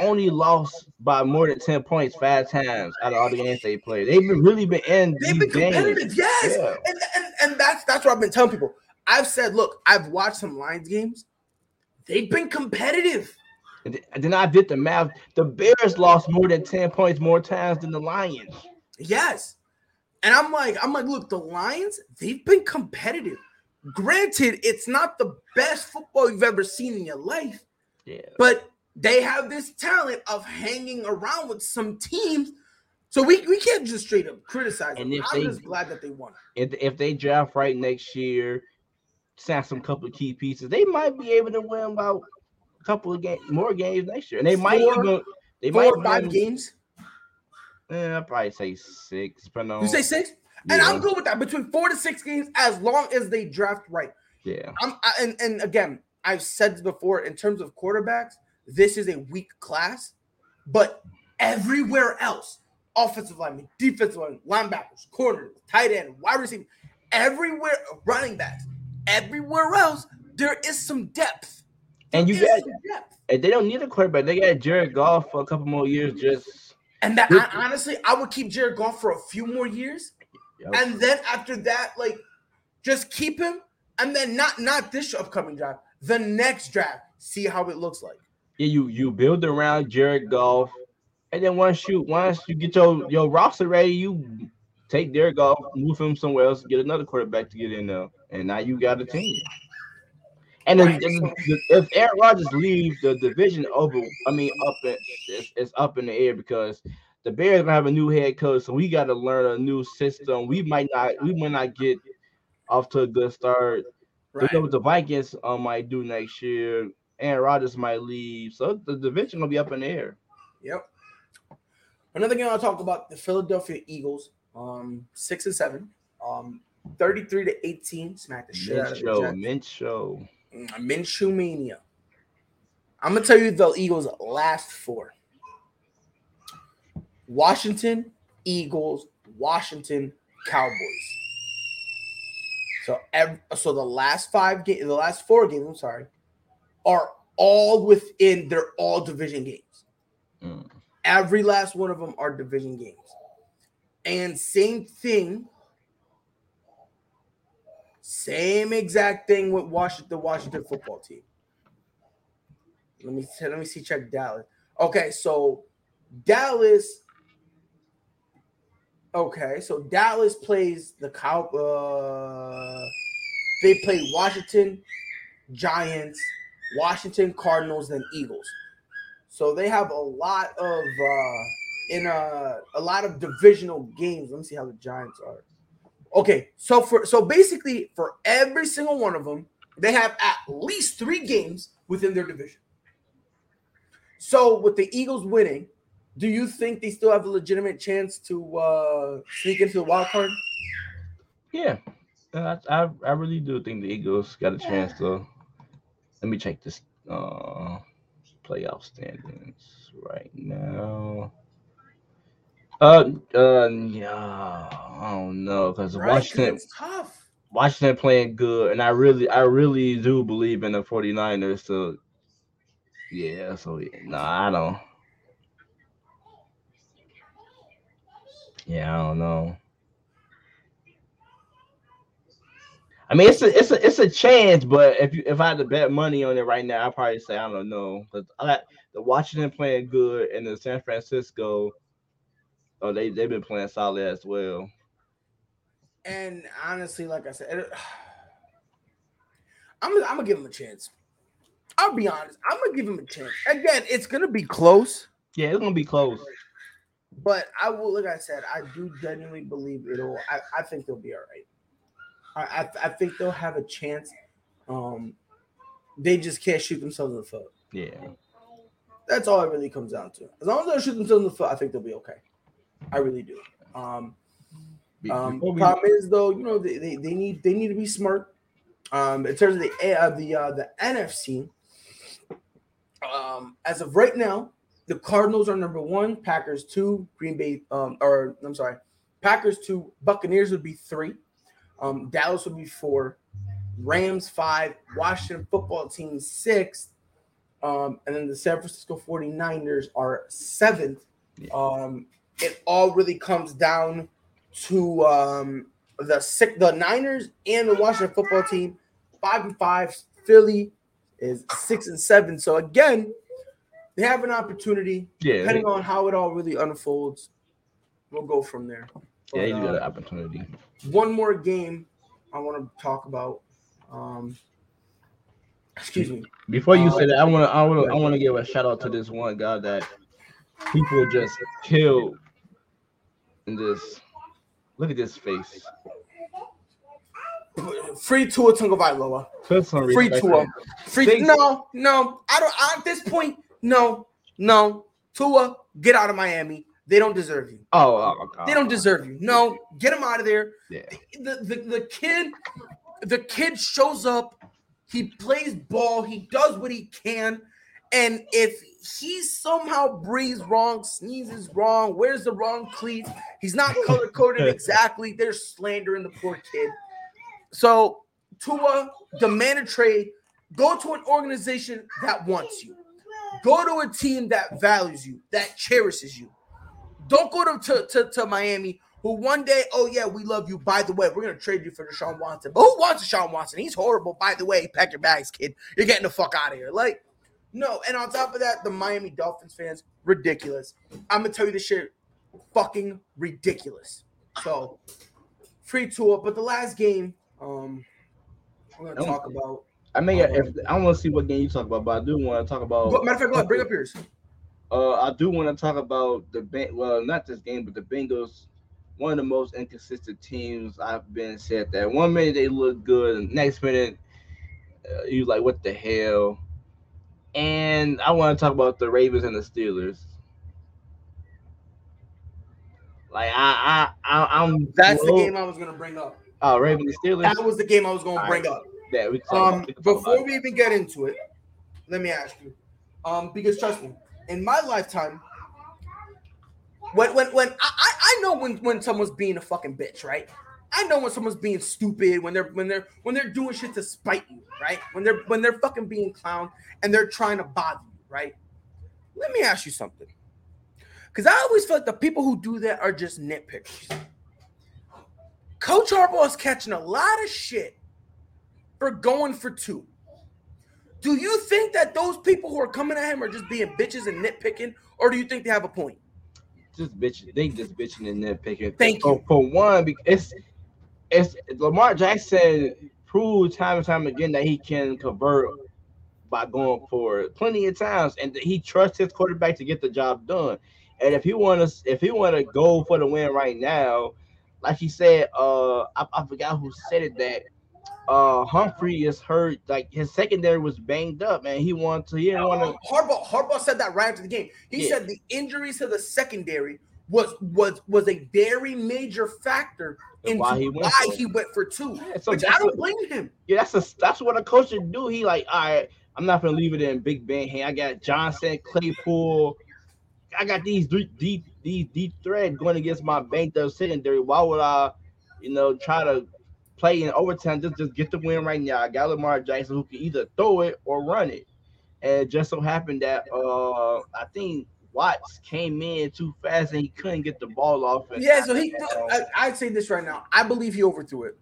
[SPEAKER 2] only lost by more than ten points five times out of all the games they played. They've been really been in.
[SPEAKER 1] They've been competitive, games. yes, yeah. and, and and that's that's what I've been telling people. I've said, look, I've watched some Lions games. They've been competitive.
[SPEAKER 2] And then I did the math. The Bears lost more than 10 points more times than the Lions.
[SPEAKER 1] Yes. And I'm like, I'm like, look, the Lions, they've been competitive. Granted, it's not the best football you've ever seen in your life.
[SPEAKER 2] Yeah.
[SPEAKER 1] But they have this talent of hanging around with some teams. So we, we can't just straight up criticize them. I'm they, just glad that they won.
[SPEAKER 2] If, if they draft right next year, sign some couple of key pieces, they might be able to win about couple of games, more games next year, and they might four, even they
[SPEAKER 1] four
[SPEAKER 2] might
[SPEAKER 1] five win, games.
[SPEAKER 2] Yeah, I'd probably say six. Depending on,
[SPEAKER 1] you say six, yeah. and I'm good with that. Between four to six games, as long as they draft right.
[SPEAKER 2] Yeah.
[SPEAKER 1] I'm I, and and again, I've said before in terms of quarterbacks, this is a weak class, but everywhere else, offensive linemen, defensive linemen, linebackers, corners, tight end, wide receiver, everywhere, running backs, everywhere else, there is some depth.
[SPEAKER 2] And you got and they don't need a quarterback. They got Jared Goff for a couple more years. Just
[SPEAKER 1] and that I, honestly, I would keep Jared Goff for a few more years, yep. and then after that, like just keep him, and then not not this upcoming draft, the next draft, see how it looks like.
[SPEAKER 2] Yeah, you you build around Jared Goff, and then once you once you get your your roster ready, you take Jared Goff, move him somewhere else, get another quarterback to get in there, and now you got a team. And right. if, if Aaron Rodgers leaves, the division over. I mean, up in, it's, it's up in the air because the Bears gonna have a new head coach, so we got to learn a new system. We might not, we might not get off to a good start. Right. Look what the Vikings um, might do next year. Aaron Rodgers might leave, so the division will be up in the air.
[SPEAKER 1] Yep. Another game I'll talk about the Philadelphia Eagles, um, six and seven, um, thirty-three to eighteen, smack the shit Mint out of
[SPEAKER 2] show, the Jets. Mint show.
[SPEAKER 1] Minshew mania. I'm gonna tell you the Eagles' last four: Washington, Eagles, Washington, Cowboys. So, every, so the last five games, the last four games, I'm sorry, are all within. They're all division games. Mm. Every last one of them are division games. And same thing same exact thing with Washington, the Washington football team. Let me let me see. Check Dallas. Okay, so Dallas. Okay, so Dallas plays the cow. Uh, they play Washington, Giants, Washington Cardinals, then Eagles. So they have a lot of uh in a a lot of divisional games. Let me see how the Giants are. Okay, so for so basically for every single one of them, they have at least three games within their division. So with the Eagles winning, do you think they still have a legitimate chance to uh sneak into the wild card?
[SPEAKER 2] Yeah, I, I, I really do think the Eagles got a chance to. Let me check this uh playoff standings right now. Uh, uh, yeah, I don't know because right, Washington, tough. Washington playing good, and I really, I really do believe in the 49ers to. Yeah, so yeah, no, nah, I don't. Yeah, I don't know. I mean, it's a it's a it's a chance, but if you if I had to bet money on it right now, I'd probably say I don't know because I got the Washington playing good and the San Francisco, oh they they've been playing solid as well.
[SPEAKER 1] And honestly, like I said, I'm gonna, I'm gonna give him a chance. I'll be honest, I'm gonna give him a chance. Again, it's gonna be close.
[SPEAKER 2] Yeah, it's gonna be close.
[SPEAKER 1] But I will, like I said, I do genuinely believe it'll. I, I think they'll be all right. I, I, I think they'll have a chance. Um, they just can't shoot themselves in the foot.
[SPEAKER 2] Yeah.
[SPEAKER 1] That's all it really comes down to. As long as they shoot themselves in the foot, I think they'll be okay. I really do. Um, um problem is though, you know, they, they, they need they need to be smart. Um, in terms of the uh, the uh, the NFC, um, as of right now, the Cardinals are number one, Packers two, Green Bay, um, or I'm sorry, Packers two, Buccaneers would be three. Um, Dallas would be four, Rams five, Washington football team six, um, and then the San Francisco 49ers are seventh. Um, it all really comes down to um, the six, the Niners and the Washington football team, five and five. Philly is six and seven. So again, they have an opportunity. Yeah, depending on how it all really unfolds, we'll go from there.
[SPEAKER 2] But, yeah, you got an opportunity.
[SPEAKER 1] One more game I want to talk about. Um, excuse me.
[SPEAKER 2] Before you uh, say that, I want to I want to I want to give a shout out to this one guy that people just killed and just look at this face.
[SPEAKER 1] Free Tua Tagovailoa. Free Tua. Free. No, no. I don't. I, at this point, no, no. Tua, get out of Miami. They don't deserve you.
[SPEAKER 2] Oh, oh, oh
[SPEAKER 1] they don't deserve you. No, get him out of there. Yeah. The, the the kid, the kid shows up. He plays ball. He does what he can. And if he somehow breathes wrong, sneezes wrong, wears the wrong cleats, he's not color coded exactly. They're slandering the poor kid. So Tua, demand a trade. Go to an organization that wants you. Go to a team that values you, that cherishes you. Don't go to, to, to, to Miami, who one day, oh yeah, we love you. By the way, we're gonna trade you for Deshaun Watson. But who wants Deshaun Watson? He's horrible. By the way, pack your bags, kid. You're getting the fuck out of here. Like, no. And on top of that, the Miami Dolphins fans, ridiculous. I'm gonna tell you this shit, fucking ridiculous. So, free Tua. But the last game, um, I'm gonna talk about.
[SPEAKER 2] I mean, um, if I want to see what game you talk about, but I do want to talk about.
[SPEAKER 1] But matter of fact, go ahead, bring up yours.
[SPEAKER 2] Uh, I do want to talk about the well, not this game, but the Bengals. One of the most inconsistent teams I've been said that one minute they look good, and next minute uh, you like what the hell. And I want to talk about the Ravens and the Steelers. Like I, I, I am
[SPEAKER 1] That's the game I was gonna bring up.
[SPEAKER 2] Oh, Ravens Steelers.
[SPEAKER 1] That was the game I was gonna All bring right. up.
[SPEAKER 2] Yeah, we
[SPEAKER 1] um, before we even get into it, let me ask you, um, because trust me, in my lifetime, when when when I, I know when when someone's being a fucking bitch, right? I know when someone's being stupid, when they're when they're when they're doing shit to spite you, right? When they're when they're fucking being clown and they're trying to bother you, right? Let me ask you something. Cause I always feel like the people who do that are just nitpickers. Coach Harbaugh is catching a lot of shit for going for two. Do you think that those people who are coming at him are just being bitches and nitpicking, or do you think they have a point?
[SPEAKER 2] Just bitching. They just bitching and nitpicking.
[SPEAKER 1] Thank you.
[SPEAKER 2] For one, because it's it's Lamar Jackson proved time and time again that he can convert by going for it plenty of times, and he trusts his quarterback to get the job done. And if he want to, if he want to go for the win right now, like he said, uh, I, I forgot who said it that uh Humphrey is hurt, like his secondary was banged up, man. He wanted to, he didn't want to.
[SPEAKER 1] Harbaugh, Harbaugh said that right after the game. He yeah. said the injuries to the secondary was was was a very major factor why, he went, why he went for two. Yeah, so which I don't blame him.
[SPEAKER 2] Yeah, that's a that's what a coach should do. He like, all right, I'm not gonna leave it in Big Ben. Hey, I got Johnson, Claypool. I got these deep deep these deep thread going against my banked up secondary. Why would I, you know, try to play in overtime? Just just get the win right now. I got Lamar Jackson who can either throw it or run it. And it just so happened that uh I think Watts came in too fast and he couldn't get the ball off.
[SPEAKER 1] Yeah, so he. I, would say this right now. I believe he overthrew it.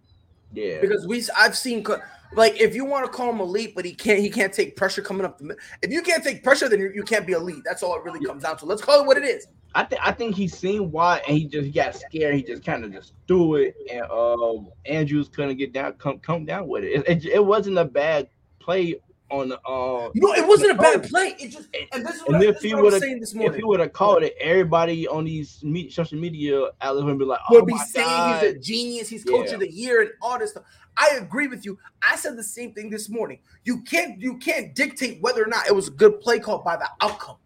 [SPEAKER 2] Yeah,
[SPEAKER 1] because we I've seen like if you want to call him elite, but he can't he can't take pressure coming up the. If you can't take pressure, then you, you can't be elite. That's all it really comes down to. Let's call it what it is.
[SPEAKER 2] I think I think he's seen Watt and he just got scared. He just kind of just threw it, and uh, Andrews couldn't get down, come come down with it. It, it, it wasn't a bad play on the uh
[SPEAKER 1] no, it wasn't a bad play. It just and this is what, and if he would have
[SPEAKER 2] if he would have called it, everybody on these social media outlets would be like,
[SPEAKER 1] oh would be saying God. he's a genius, he's coach yeah. of the year, and all this stuff. I agree with you. I said the same thing this morning. You can't you can't dictate whether or not it was a good play call by the outcome.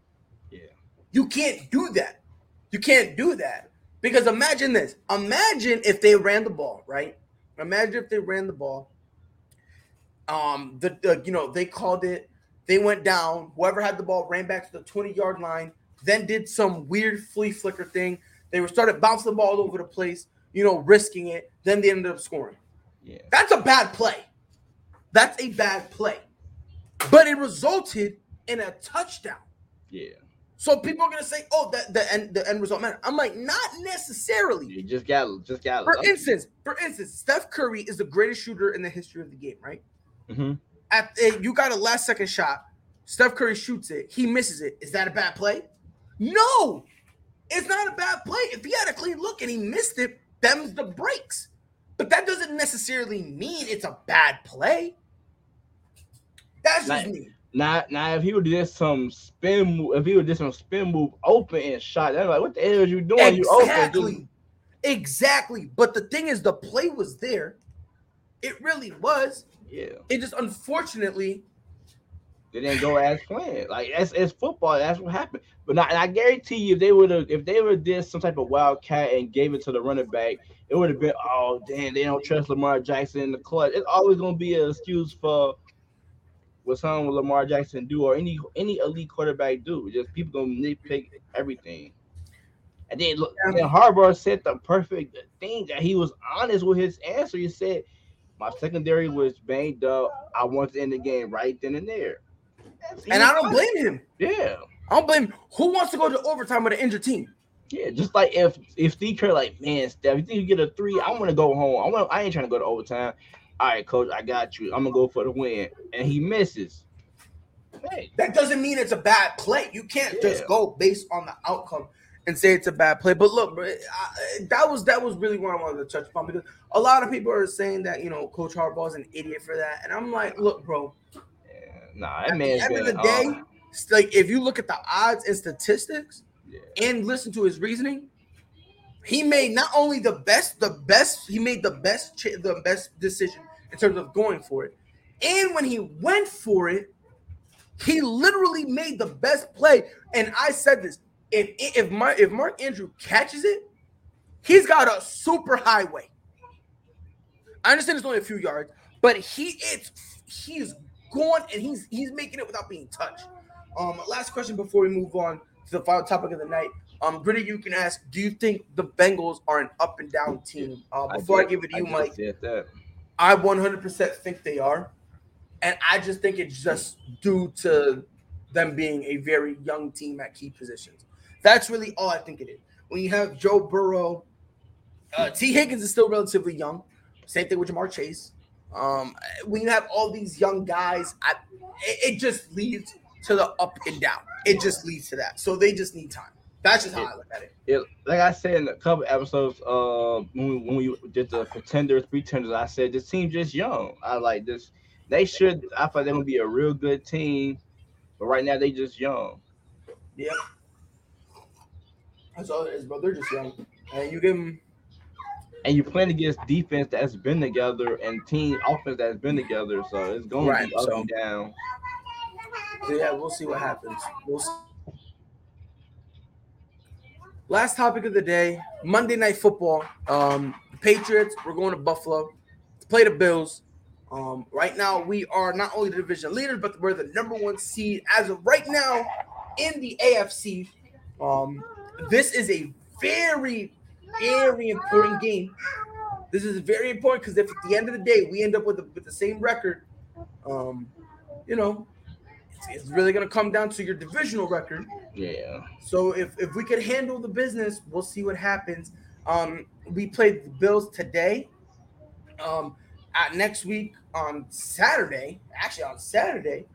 [SPEAKER 2] Yeah,
[SPEAKER 1] you can't do that. You can't do that because imagine this. Imagine if they ran the ball right. Imagine if they ran the ball um, the, the you know they called it. They went down. Whoever had the ball ran back to the 20 yard line. Then did some weird flea flicker thing. They were started bouncing the ball all over the place. You know, risking it. Then they ended up scoring.
[SPEAKER 2] Yeah,
[SPEAKER 1] that's a bad play. That's a bad play. But it resulted in a touchdown.
[SPEAKER 2] Yeah.
[SPEAKER 1] So people are gonna say, "Oh, that the end the end result matter." I'm like, not necessarily.
[SPEAKER 2] You just got just got.
[SPEAKER 1] For instance, for instance, Steph Curry is the greatest shooter in the history of the game, right?
[SPEAKER 2] Mm-hmm.
[SPEAKER 1] At, you got a last second shot. Steph Curry shoots it. He misses it. Is that a bad play? No, it's not a bad play. If he had a clean look and he missed it, them's the breaks. But that doesn't necessarily mean it's a bad play. That's just me.
[SPEAKER 2] Now, now, if he would do some spin move, if he would do some spin move, open and shot, they're like, "What the hell are you doing?
[SPEAKER 1] Exactly.
[SPEAKER 2] You open."
[SPEAKER 1] Exactly. But the thing is, the play was there. It really was.
[SPEAKER 2] Yeah.
[SPEAKER 1] It just unfortunately
[SPEAKER 2] they didn't go as planned. Like it's, it's football. That's what happened. But not, I guarantee you, if they would have, if they would have did some type of wildcat and gave it to the running back, it would have been, oh damn, they don't trust Lamar Jackson in the clutch. It's always gonna be an excuse for what some Lamar Jackson do or any any elite quarterback do. Just people gonna nitpick everything. And then look, yeah. then Harbaugh said the perfect thing that he was honest with his answer. He said my secondary was banged up. I wanted to end the game right then and there.
[SPEAKER 1] and I don't blame him.
[SPEAKER 2] Yeah.
[SPEAKER 1] I don't blame him. Who wants to go to overtime with an injured team?
[SPEAKER 2] Yeah, just like if if Steve Kerr like, man, Steph, you think you get a three? I want to go home. I want. I ain't trying to go to overtime. All right, coach, I got you. I'm gonna go for the win, and he misses.
[SPEAKER 1] Hey. That doesn't mean it's a bad play. You can't yeah. just go based on the outcome and say it's a bad play. But look, bro, I, that was that was really what I wanted to touch upon because a lot of people are saying that you know Coach Harbaugh is an idiot for that, and I'm like, look, bro.
[SPEAKER 2] Yeah, nah, at the end
[SPEAKER 1] of the day, uh, like if you look at the odds and statistics yeah. and listen to his reasoning, he made not only the best, the best, he made the best, the best decision in terms of going for it, and when he went for it, he literally made the best play. And I said this: if if Mark if Mark Andrew catches it, he's got a super highway. I understand it's only a few yards, but he it's he's going and he's he's making it without being touched. Um, last question before we move on to the final topic of the night. Um, Gritty, you can ask, do you think the Bengals are an up and down team? Uh, before I, did, I give it to you, I Mike, I 100% think they are. And I just think it's just due to them being a very young team at key positions. That's really all I think it is. When you have Joe Burrow, uh, Tee Higgins is still relatively young. Same thing with Ja'Marr Chase. Um, when you have all these young guys, I, it, it, just leads to the up and down. It just leads to that. So they just need time. That's just how it, I look at it.
[SPEAKER 2] it. Like I said in a couple episodes, uh, when we, when we did the pretenders, pretenders, I said this team just young. I like this. they should. I thought they're gonna be a real good team, but right now they just young.
[SPEAKER 1] Yep. That's all it is, bro. They're just young, and you give them.
[SPEAKER 2] And you playing against defense that's been together and team offense that's been together, so it's going right, to be up so. and down.
[SPEAKER 1] So yeah, we'll see what happens. We'll see. Last topic of the day: Monday Night Football. Um, Patriots. We're going to Buffalo to play the Bills. Um, right now, we are not only the division leaders, but we're the number one seed as of right now in the AFC. Um, this is a very, very important game. This is very important because if at the end of the day we end up with, the, with the same record, um, you know, it's, it's really going to come down to your divisional record.
[SPEAKER 2] Yeah.
[SPEAKER 1] So if, if we could handle the business, we'll see what happens. Um, we played the Bills today. Um, at next week on Saturday, actually on Saturday,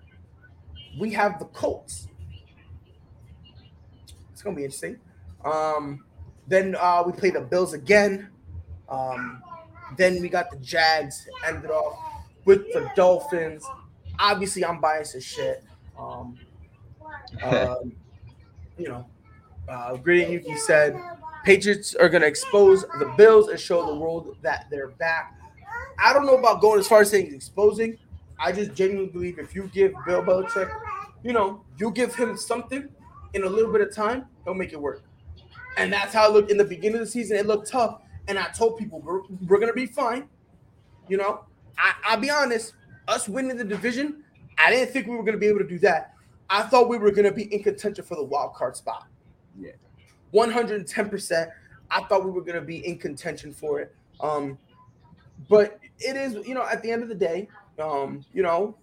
[SPEAKER 1] we have the Colts. It's gonna be interesting. Um, then uh, we play the Bills again. Um, then we got the Jags ended off with the Dolphins. Obviously, I'm biased as shit. Um, um, you know, uh, Gritty Yuki said Patriots are going to expose the Bills and show the world that they're back. I don't know about going as far as saying exposing. I just genuinely believe if you give Bill Belichick, you know, you give him something in a little bit of time, he'll make it work. And that's how it looked in the beginning of the season. It looked tough. And I told people we're, we're going to be fine. You know, I, I'll be honest, us winning the division, I didn't think we were going to be able to do that. I thought we were going to be in contention for the wild card spot.
[SPEAKER 2] Yeah.
[SPEAKER 1] 110%. I thought we were going to be in contention for it. Um, but it is, you know, at the end of the day, um, you know,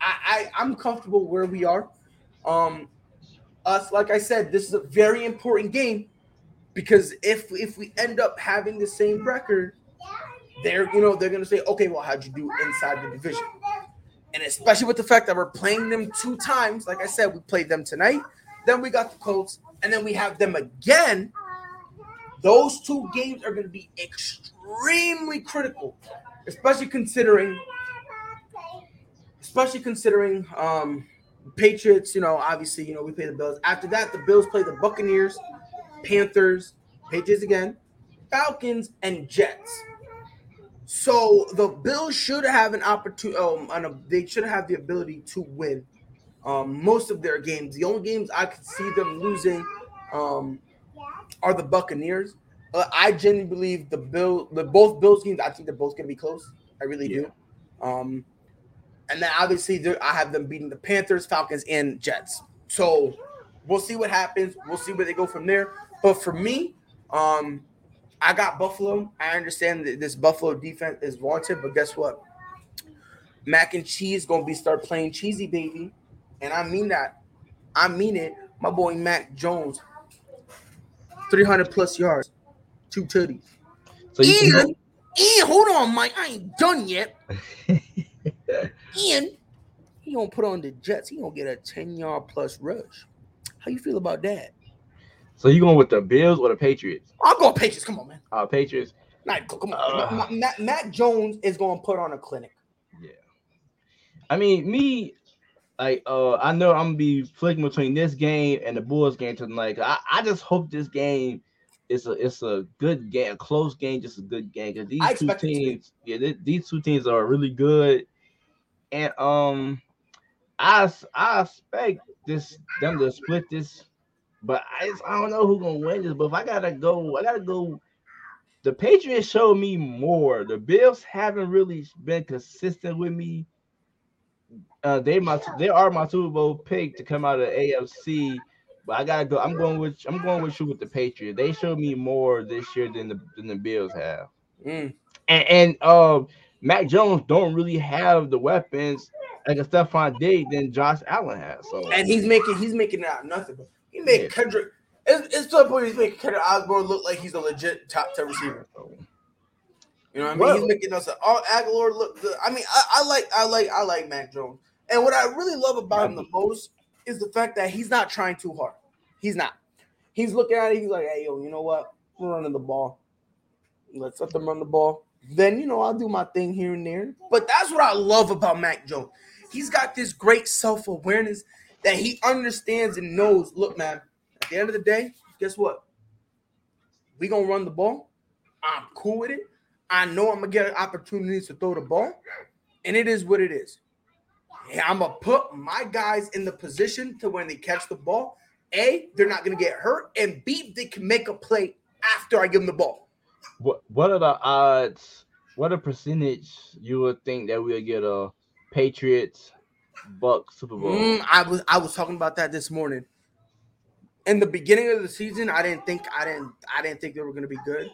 [SPEAKER 1] I, I I'm comfortable where we are. Um, us, like I said, this is a very important game because if if we end up having the same record, they're you know they're gonna say, okay, well, how'd you do inside the division? And especially with the fact that we're playing them two times, like I said, we played them tonight, then we got the Colts, and then we have them again. Those two games are going to be extremely critical, especially considering, especially considering um, Patriots. You know, obviously, you know we play the Bills. After that, the Bills play the Buccaneers, Panthers, Patriots again, Falcons, and Jets. So the Bills should have an opportunity. Um, a, they should have the ability to win um, most of their games. The only games I could see them losing um, are the Buccaneers. Uh, I genuinely believe the Bill, the both Bills games. I think they're both going to be close. I really yeah. do. Um, and then obviously I have them beating the Panthers, Falcons, and Jets. So we'll see what happens. We'll see where they go from there. But for me, um, I got Buffalo. I understand that this Buffalo defense is wanted, but guess what? Mac and cheese gonna be start playing cheesy baby, and I mean that. I mean it. My boy Mac Jones, three hundred plus yards, two tutties. So Ian, Ian, hold on, Mike. I ain't done yet. Ian, he gonna put on the Jets. He gonna get a ten yard plus rush. How you feel about that?
[SPEAKER 2] So you going with the Bills or the Patriots?
[SPEAKER 1] I'm going Patriots. Come on, man.
[SPEAKER 2] Uh, Patriots.
[SPEAKER 1] Not, come on. Uh, Mac, Mac Jones is going to put on a clinic.
[SPEAKER 2] Yeah. I mean, me, like, uh, I know I'm gonna be flicking between this game and the Bulls game tonight. I, I just hope this game is a it's a good game, a close game, just a good game. Because these two teams, yeah, th- these two teams are really good, and um, I I expect this them to split this but I, I don't know who's gonna win this. But if I gotta go, I gotta go. The Patriots showed me more. The Bills haven't really been consistent with me. Uh, they my they are my Super Bowl pick to come out of the AFC, but I gotta go. I'm going with I'm going with you with the Patriots. They showed me more this year than the than the Bills have.
[SPEAKER 1] Mm.
[SPEAKER 2] And and uh, Mac Jones don't really have the weapons like a Stefon Diggs than Josh Allen has. So
[SPEAKER 1] and he's making he's making out nothing. He made yeah. Kendrick. It's, it's to the point he's making Kendrick Osborne look like he's a legit top ten receiver. You know what I mean? Well, he's making us all Agholor look good. I mean, I, I, like I like I like Mac Jones. And what I really love about him the most is the fact that he's not trying too hard. He's not. He's looking at it, he's like, hey yo, you know what? We're running the ball. Let's let them run the ball. then you know I'll do my thing here and there. But that's what I love about Mac Jones. He's got this great self awareness that he understands and knows. Look, man, at the end of the day, guess what? We gonna run the ball. I'm cool with it. I know I'm gonna get opportunities to throw the ball, and it is what it is. I'm gonna put my guys in the position to when they catch the ball, a they're not gonna get hurt, and b they can make a play after I give them the ball.
[SPEAKER 2] What What are the odds? What a percentage you would think that we'll get a Patriots Buck Super Bowl?
[SPEAKER 1] Mm, I was I was talking about that this morning. In the beginning of the season, I didn't think I didn't I didn't think they were gonna be good.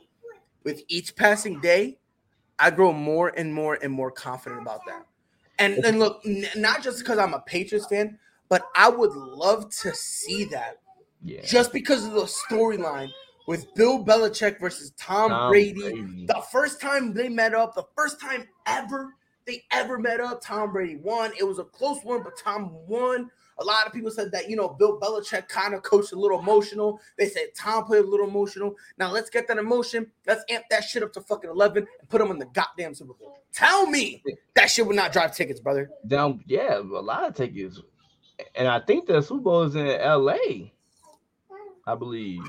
[SPEAKER 1] With each passing day, I grow more and more and more confident about that. And and look, n- not just because I'm a Patriots fan, but I would love to see that.
[SPEAKER 2] Yeah.
[SPEAKER 1] Just because of the storyline with Bill Belichick versus Tom,
[SPEAKER 2] Tom
[SPEAKER 1] Brady.
[SPEAKER 2] Brady.
[SPEAKER 1] The first time they met up, the first time ever they ever met up, Tom Brady won. It was a close one, but Tom won. A lot of people said that, you know, Bill Belichick kind of coached a little emotional. They said Tom played a little emotional. Now let's get that emotion. Let's amp that shit up to fucking 11 and put him in the goddamn Super Bowl. Tell me that shit would not drive tickets, brother.
[SPEAKER 2] Down, yeah, a lot of tickets, and I think the Super Bowl is in L.A. I believe.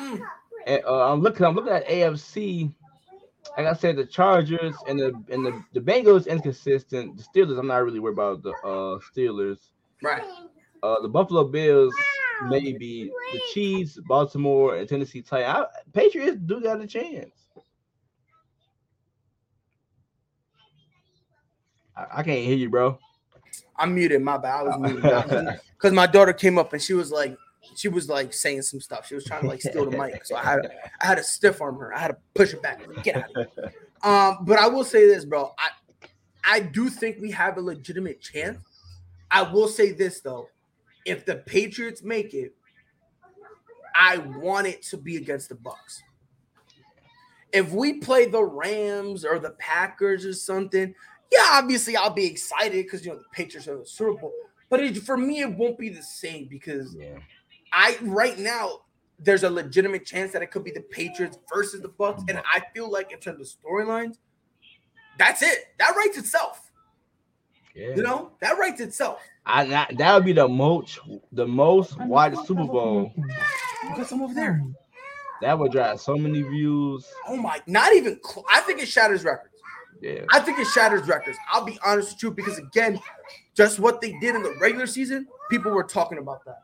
[SPEAKER 1] Mm.
[SPEAKER 2] And, uh, I'm looking. I'm looking at AFC. Like I said, the Chargers and the and the, the Bengals inconsistent. The Steelers, I'm not really worried about the uh, Steelers.
[SPEAKER 1] Right.
[SPEAKER 2] Uh, the Buffalo Bills, maybe the Chiefs, Baltimore, and Tennessee Titans. Patriots do got a chance. I, I can't hear you, bro.
[SPEAKER 1] I'm muted. My bad. I was muted because my daughter came up and she was like, she was like saying some stuff. She was trying to like steal the mic, so I had to, I had to stiff arm her. I had to push it back. Get out of here. Um, but I will say this, bro. I I do think we have a legitimate chance. I will say this though, if the Patriots make it, I want it to be against the Bucs. If we play the Rams or the Packers or something, yeah, obviously I'll be excited because you know the Patriots are the Super Bowl. But it, for me, it won't be the same because
[SPEAKER 2] Yeah.
[SPEAKER 1] I right now there's a legitimate chance that it could be the Patriots versus the Bucs, and I feel like in terms of storylines, that's it. That writes itself.
[SPEAKER 2] Yeah.
[SPEAKER 1] You know, that writes itself.
[SPEAKER 2] I that, that would be the most the most watched Super Bowl.
[SPEAKER 1] You got some over there.
[SPEAKER 2] That would drive so many views.
[SPEAKER 1] Oh my, not even. Cl- I think it shatters records.
[SPEAKER 2] Yeah.
[SPEAKER 1] I think it shatters records. I'll be honest with you because again, just what they did in the regular season, people were talking about that.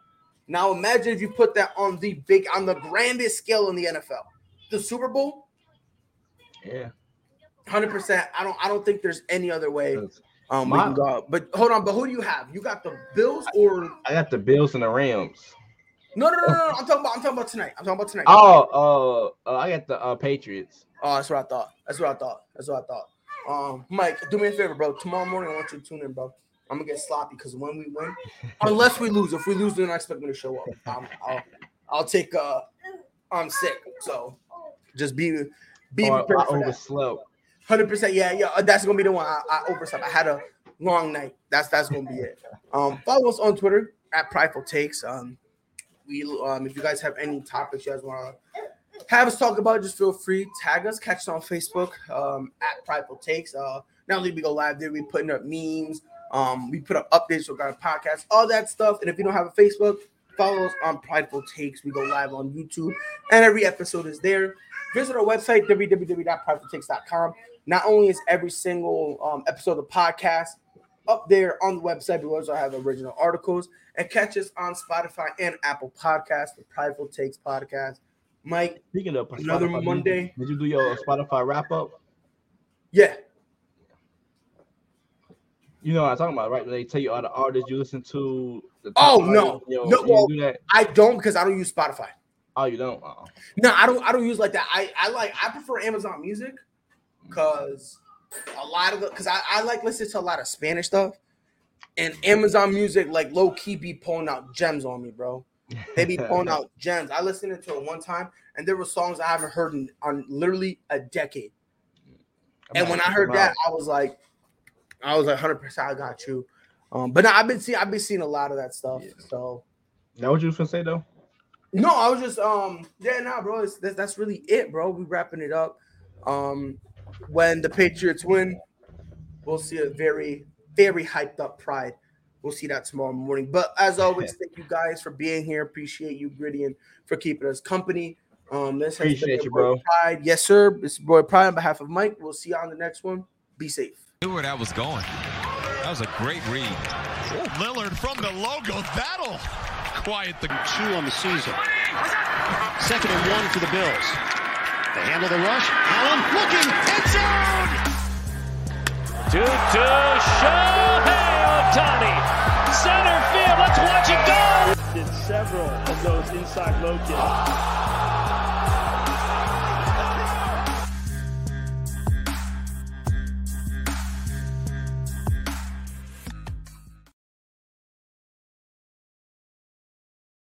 [SPEAKER 1] Now imagine if you put that on the big, on the grandest scale in the NFL, the Super Bowl.
[SPEAKER 2] Yeah.
[SPEAKER 1] Hundred percent. I don't. I don't think there's any other way. Um, we
[SPEAKER 2] My-
[SPEAKER 1] can go. But hold on. But who do you have? You got the Bills or
[SPEAKER 2] I got the Bills and the Rams.
[SPEAKER 1] no? No, no, no. no. I'm talking about. I'm talking about tonight. I'm talking about tonight.
[SPEAKER 2] Oh, uh, uh I got the uh, Patriots.
[SPEAKER 1] Oh, that's what I thought. That's what I thought. That's what I thought. Um, Mike, do me a favor, bro. Tomorrow morning, I want you to tune in, bro. I'm gonna get sloppy because when we win, unless we lose, if we lose, then I expect me to show up. Um, I'll, I'll take. Uh, I'm sick, so just be be
[SPEAKER 2] Or
[SPEAKER 1] prepared
[SPEAKER 2] I
[SPEAKER 1] for
[SPEAKER 2] overslept.
[SPEAKER 1] Hundred percent, yeah, yeah. uh, That's gonna be the one. I, I overslept. I had a long night. That's that's gonna be it. Um, follow us on Twitter at Prideful Takes. Um, we um, if you guys have any topics you guys want to have us talk about, just feel free tag us, catch us on Facebook um, at Prideful Takes. Uh, not only we go live there, we putting up memes. Um, we put up updates regarding podcasts, all that stuff. And if you don't have a Facebook, follow us on Prideful Takes. We go live on YouTube, and every episode is there. Visit our website www.pridefultakes.com. Not only is every single um, episode of the podcast up there on the website, but we also have original articles and catch us on Spotify and Apple Podcasts, the Prideful Takes podcast. Mike,
[SPEAKER 2] Speaking of
[SPEAKER 1] Another
[SPEAKER 2] Spotify, did you-
[SPEAKER 1] Monday.
[SPEAKER 2] did you do your Spotify wrap up?
[SPEAKER 1] yeah,
[SPEAKER 2] You know what I'm talking about, right? They tell you all the artists you listen to. The
[SPEAKER 1] Oh, no.
[SPEAKER 2] artists, yo,
[SPEAKER 1] No, well-
[SPEAKER 2] do that.
[SPEAKER 1] I don't because I don't use Spotify.
[SPEAKER 2] Oh, you don't. Oh.
[SPEAKER 1] No, I don't. I don't use like that. I I like I prefer Amazon Music because a lot of the because I, I like listen to a lot of Spanish stuff, and Amazon Music like low key be pulling out gems on me, bro. They be pulling out gems. I listened to it one time, and there were songs I haven't heard in on literally a decade. And when I heard that, I was like, I was like, hundred percent, I got you. Um, but no, I've been seeing, I've been seeing a lot of that stuff.
[SPEAKER 2] Yeah.
[SPEAKER 1] So
[SPEAKER 2] that what you was gonna say though?
[SPEAKER 1] no, I was just, um, yeah, nah, bro, it's, that's, that's really it, bro. We wrapping it up. Um, when the Patriots win, we'll see a very, very hyped up Pride. We'll see that tomorrow morning. But as always, thank you guys for being here. Appreciate you, Gritty, and for keeping us company. Um, this has
[SPEAKER 2] Appreciate you, bro.
[SPEAKER 1] Pride. Yes, sir. It's boy Pride on behalf of Mike. We'll see you on the next one. Be safe.
[SPEAKER 3] Knew where that was going. That was a great read.
[SPEAKER 4] Lillard from the logo. That'll quiet the
[SPEAKER 5] two on the season. Second and one for the Bills. They handle the rush. Allen looking. End zone.
[SPEAKER 6] To to Shohei Ohtani. Center field. Let's watch it go.
[SPEAKER 7] Did several of those inside low kicks.